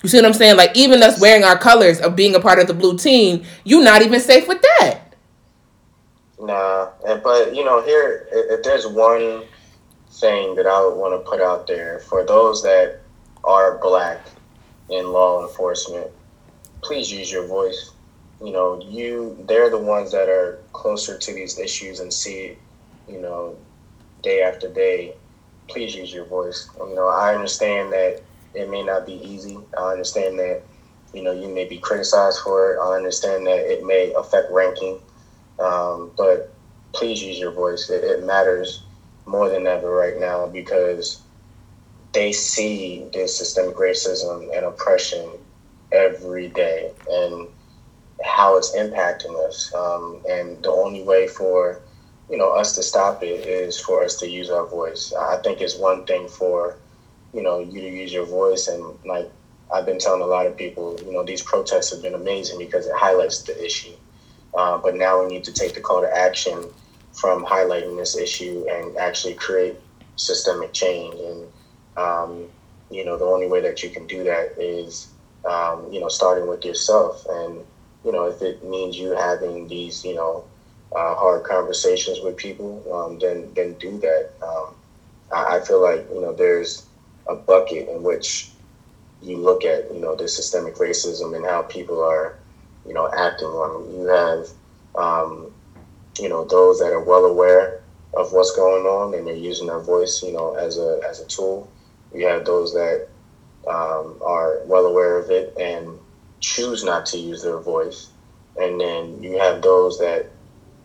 You see what I'm saying? Like even us wearing our colors of being a part of the blue team, you're not even safe with that. Nah, but you know, here if there's one thing that I would want to put out there for those that are black in law enforcement, please use your voice. You know, you they're the ones that are closer to these issues and see you know, day after day. Please use your voice. You know, I understand that it may not be easy. I understand that, you know, you may be criticized for it. I understand that it may affect ranking. Um, but please use your voice. It, it matters more than ever right now because they see this systemic racism and oppression every day and how it's impacting us. Um, and the only way for you know us to stop it is for us to use our voice. I think it's one thing for you know you to use your voice and like I've been telling a lot of people, you know, these protests have been amazing because it highlights the issue. Uh, but now we need to take the call to action from highlighting this issue and actually create systemic change. And um, you know, the only way that you can do that is, um, you know, starting with yourself. And you know, if it means you having these, you know, uh, hard conversations with people, um, then then do that. Um, I, I feel like you know, there's a bucket in which you look at, you know, the systemic racism and how people are, you know, acting on. You have, um, you know, those that are well aware of what's going on and they're using their voice, you know, as a as a tool. You have those that um, are well aware of it and choose not to use their voice, and then you have those that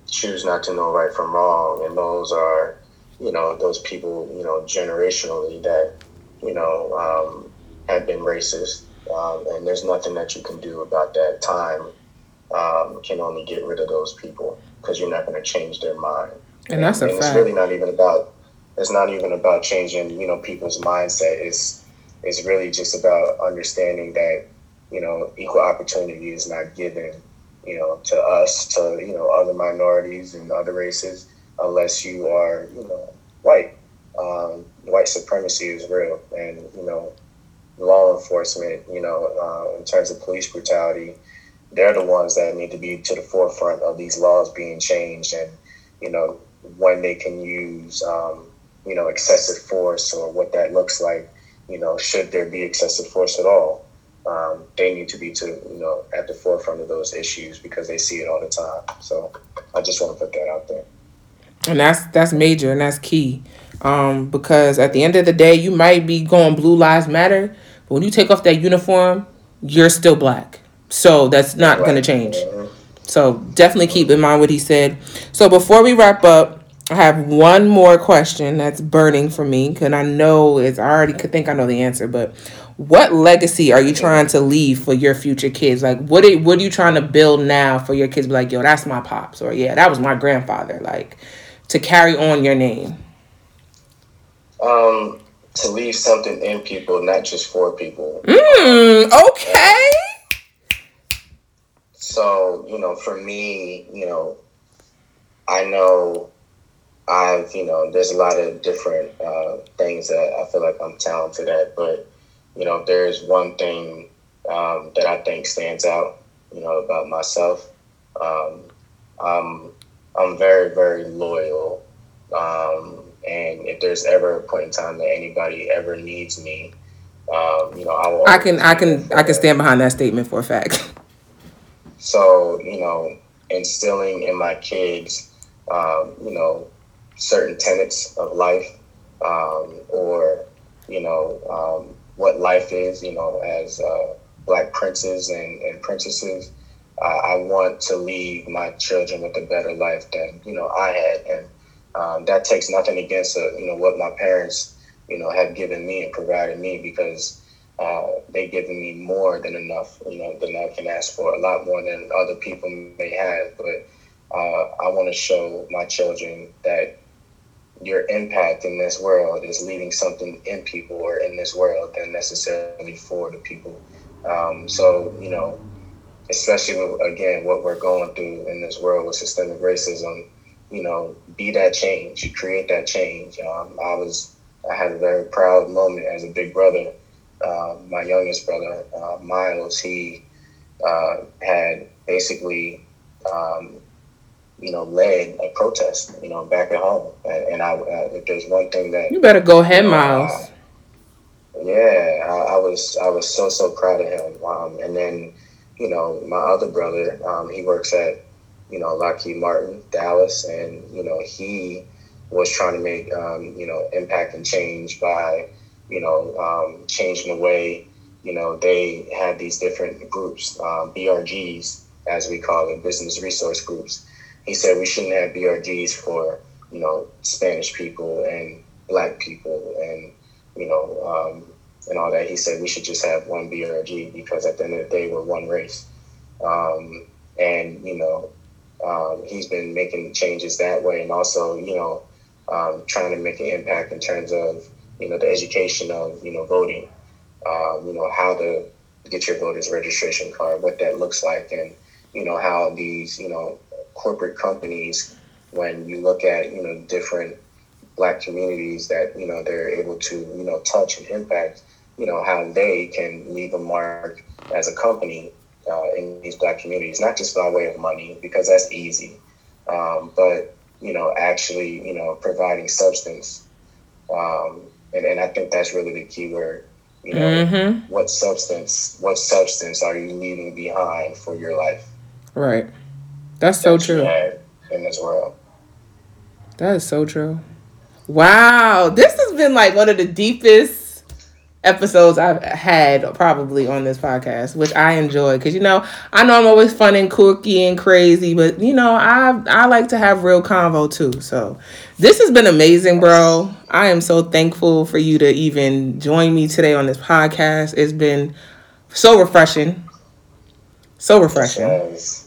choose not to know right from wrong, and those are, you know, those people, you know, generationally that, you know, um, have been racist, um, and there's nothing that you can do about that. Time um, can only get rid of those people because you're not going to change their mind. And that's a and fact. it's really not even about. It's not even about changing, you know, people's mindset. It's it's really just about understanding that, you know, equal opportunity is not given, you know, to us, to you know, other minorities and other races, unless you are, you know, white. Um, white supremacy is real, and you know, law enforcement, you know, uh, in terms of police brutality, they're the ones that need to be to the forefront of these laws being changed and, you know, when they can use, um, you know, excessive force or what that looks like, you know, should there be excessive force at all? Um, they need to be to, you know, at the forefront of those issues because they see it all the time. So I just want to put that out there. and that's that's major and that's key um, because at the end of the day you might be going blue lives matter but when you take off that uniform you're still black. So that's not going to change. So definitely keep in mind what he said. So before we wrap up i have one more question that's burning for me because i know it's I already could think i know the answer but what legacy are you trying to leave for your future kids? Like what are, what are you trying to build now for your kids? Be like yo that's my pops or yeah that was my grandfather like to carry on your name Um, to leave something in people, not just for people. mm, okay So, you know, for me, you know, I know I've, you know, there's a lot of different uh, things that I feel like I'm talented at, but, you know, there's one thing um, that I think stands out, you know, about myself. Um, I'm, I'm very, very loyal. Um, and if there's ever a point in time that anybody ever needs me, um, you know, I will. i can i always be there can i can stand behind that statement for a fact So, you know, instilling in my kids, um, you know, certain tenets of life um, or, you know, um, what life is, you know, as uh, black princes and, and princesses. Uh, I want to leave my children with a better life than, you know, I had. And um, that takes nothing against, uh, you know, what my parents, you know, have given me and provided me because uh, they've given me more than enough, you know, than I can ask for, a lot more than other people may have. But uh, I want to show my children that your impact in this world is leaving something in people or in this world than necessarily for the people. Um, so, you know, especially with, again, what we're going through in this world with systemic racism, you know, be that change, create that change. Um, I was, I had a very proud moment as a big brother uh, my youngest brother, uh, Miles, he uh, had basically, um, you know, led a protest, you know, back at home. And, and I, uh, if there's one thing that, you better go ahead miles yeah, I, I was, I was so so proud of him. Um, and then, you know, my other brother, um, he works at, you know, Lockheed Martin, Dallas, and you know, he was trying to make, um, you know, impact and change by you know, um, changing the way, you know, they had these different groups, um, BRGs, as we call it, business resource groups. He said we shouldn't have BRGs for, you know, Spanish people and black people and, you know, um, and all that. He said we should just have one BRG because at the end of the day, we're one race. Um, and, you know, um, he's been making changes that way and also, you know, um, trying to make an impact in terms of, you know, the education of, you know, voting. um, you know, how to get your voter's registration card, what that looks like, and you know how these you know corporate companies, when you look at you know different black communities that you know they're able to you know touch and impact, you know how they can leave a mark as a company uh, in these black communities, not just by way of money because that's easy, um, but you know actually you know providing substance, um, and and I think that's really the key word. You know, Mm-hmm. what substance what substance are you leaving behind for your life? Right. That's so that true. in this world. That is so true. Wow. This has been like one of the deepest episodes I've had probably on this podcast, which I enjoy because you know I know I'm always fun and quirky and crazy, but you know I I like to have real convo too. So this has been amazing, bro. I am so thankful for you to even join me today on this podcast. It's been so refreshing, so refreshing.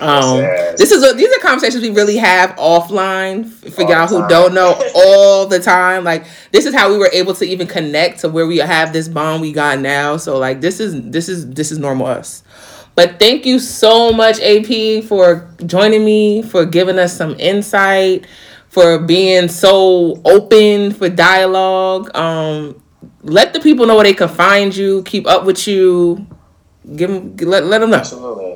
Um, this is a, these are conversations we really have offline for All y'all who time. don't know all the time. Like this is how we were able to even connect to where we have this bond we got now. So like this is this is this is normal us. But thank you so much, AP, for joining me, for giving us some insight, for being so open for dialogue. Um, let the people know where they can find you, keep up with you. Give them, let, let them know. Absolutely.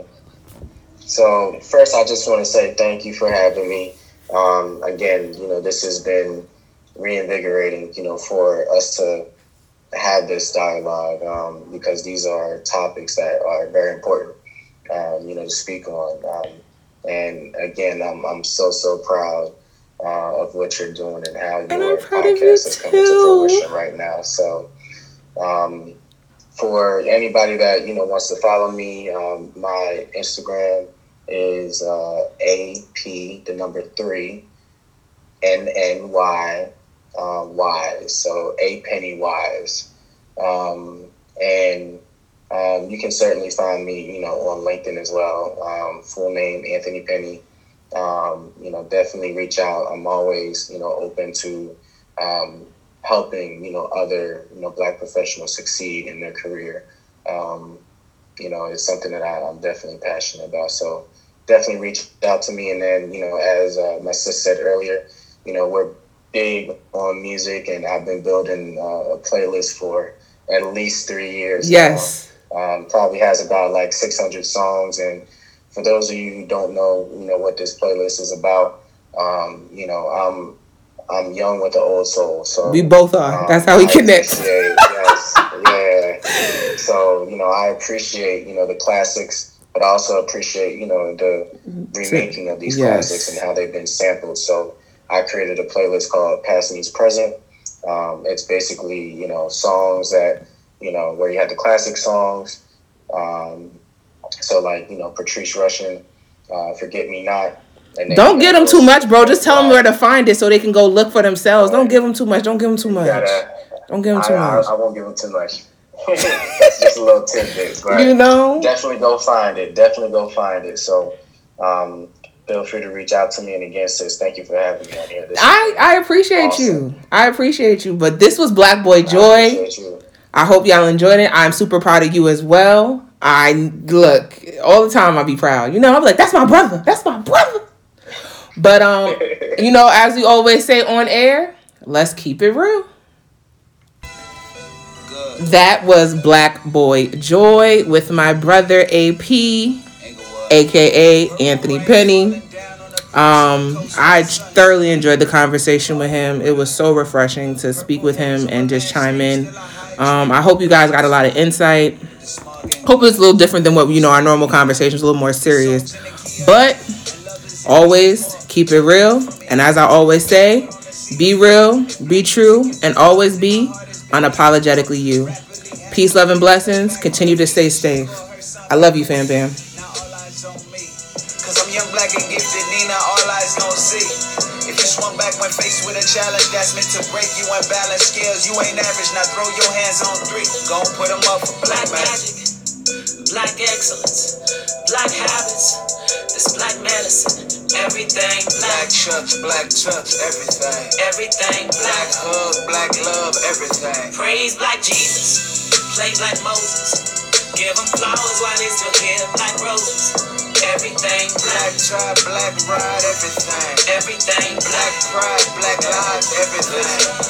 So first, I just want to say thank you for having me. Um, again, you know, this has been reinvigorating, you know, for us to have this dialogue um, because these are topics that are very important, um, you know, to speak on. Um, and again, I'm, I'm so, so proud uh, of what you're doing and how your proud of you podcast is coming too. to fruition right now. So, um, for anybody that you know wants to follow me, um, my Instagram is uh, AP the number three N N Y um, Wise. So A Penny Wise, um, and um, you can certainly find me, you know, on LinkedIn as well. Um, full name Anthony Penny. Um, you know, definitely reach out. I'm always, you know, open to um, helping, you know, other, you know, black professionals succeed in their career. You know, it's something that I, I'm definitely passionate about. So definitely reach out to me. And then, you know, as uh, my sister said earlier, you know, we're big on music, and I've been building uh, a playlist for at least three years. Yes. Um, probably has about like 600 songs. And for those of you who don't know, you know what this playlist is about. Um, you know, I'm I'm young with the old soul, so We both are. um, That's how we I connect. yes, yeah. So you know, I appreciate you know the classics, but I also appreciate you know the remaking of these Yes. classics and how they've been sampled. So I created a playlist called Past Meets Present. Um, it's basically you know songs that you know where you have the classic songs. Um, so like you know Patrice Rushen, uh, Forget Me Not. Don't get them too much, bro. Just tell them where to find it so they can go look for themselves. Don't give them too much. Don't give them too much. Gotta- Don't give them too I, much. I won't give them too much. That's just a little tidbit, but You know? definitely go find it. Definitely go find it. So, um, feel free to reach out to me. And again, sis, thank you for having me on here. This I I appreciate Awesome. you. I appreciate you. But this was Black Boy I Joy. you. I hope y'all enjoyed it. I'm super proud of you as well. I look all the time. I'll be proud. You know, I'm like, that's my brother. That's my brother. But um, you know, as we always say on air, let's keep it real. That was Black Boy Joy with my brother AP, aka Anthony Penny. Um, I thoroughly enjoyed the conversation with him. It was so refreshing to speak with him and just chime in. Um, I hope you guys got a lot of insight. Hope it's a little different than what you know our normal conversations, a little more serious. But always keep it real. And as I always say, be real, be true, and always be unapologetically you. Peace, love, and blessings. Continue to stay safe. I love you, fam bam. Cause I'm young, black, and gifted, Nina, all eyes gon' see. If you swung back when faced with a challenge that's meant to break you and balance scales, you ain't average. Now throw your hands on three. Gon' put 'em up for black Black magic. magic, black excellence, black habits, this black medicine, everything Black church, black touch, everything. everything Black hug, black love, everything. Praise black Jesus. play like Moses. Give them flowers while they still here like roses. Everything Black tribe, black ride, everything. everything black. Black pride, black lives, everything.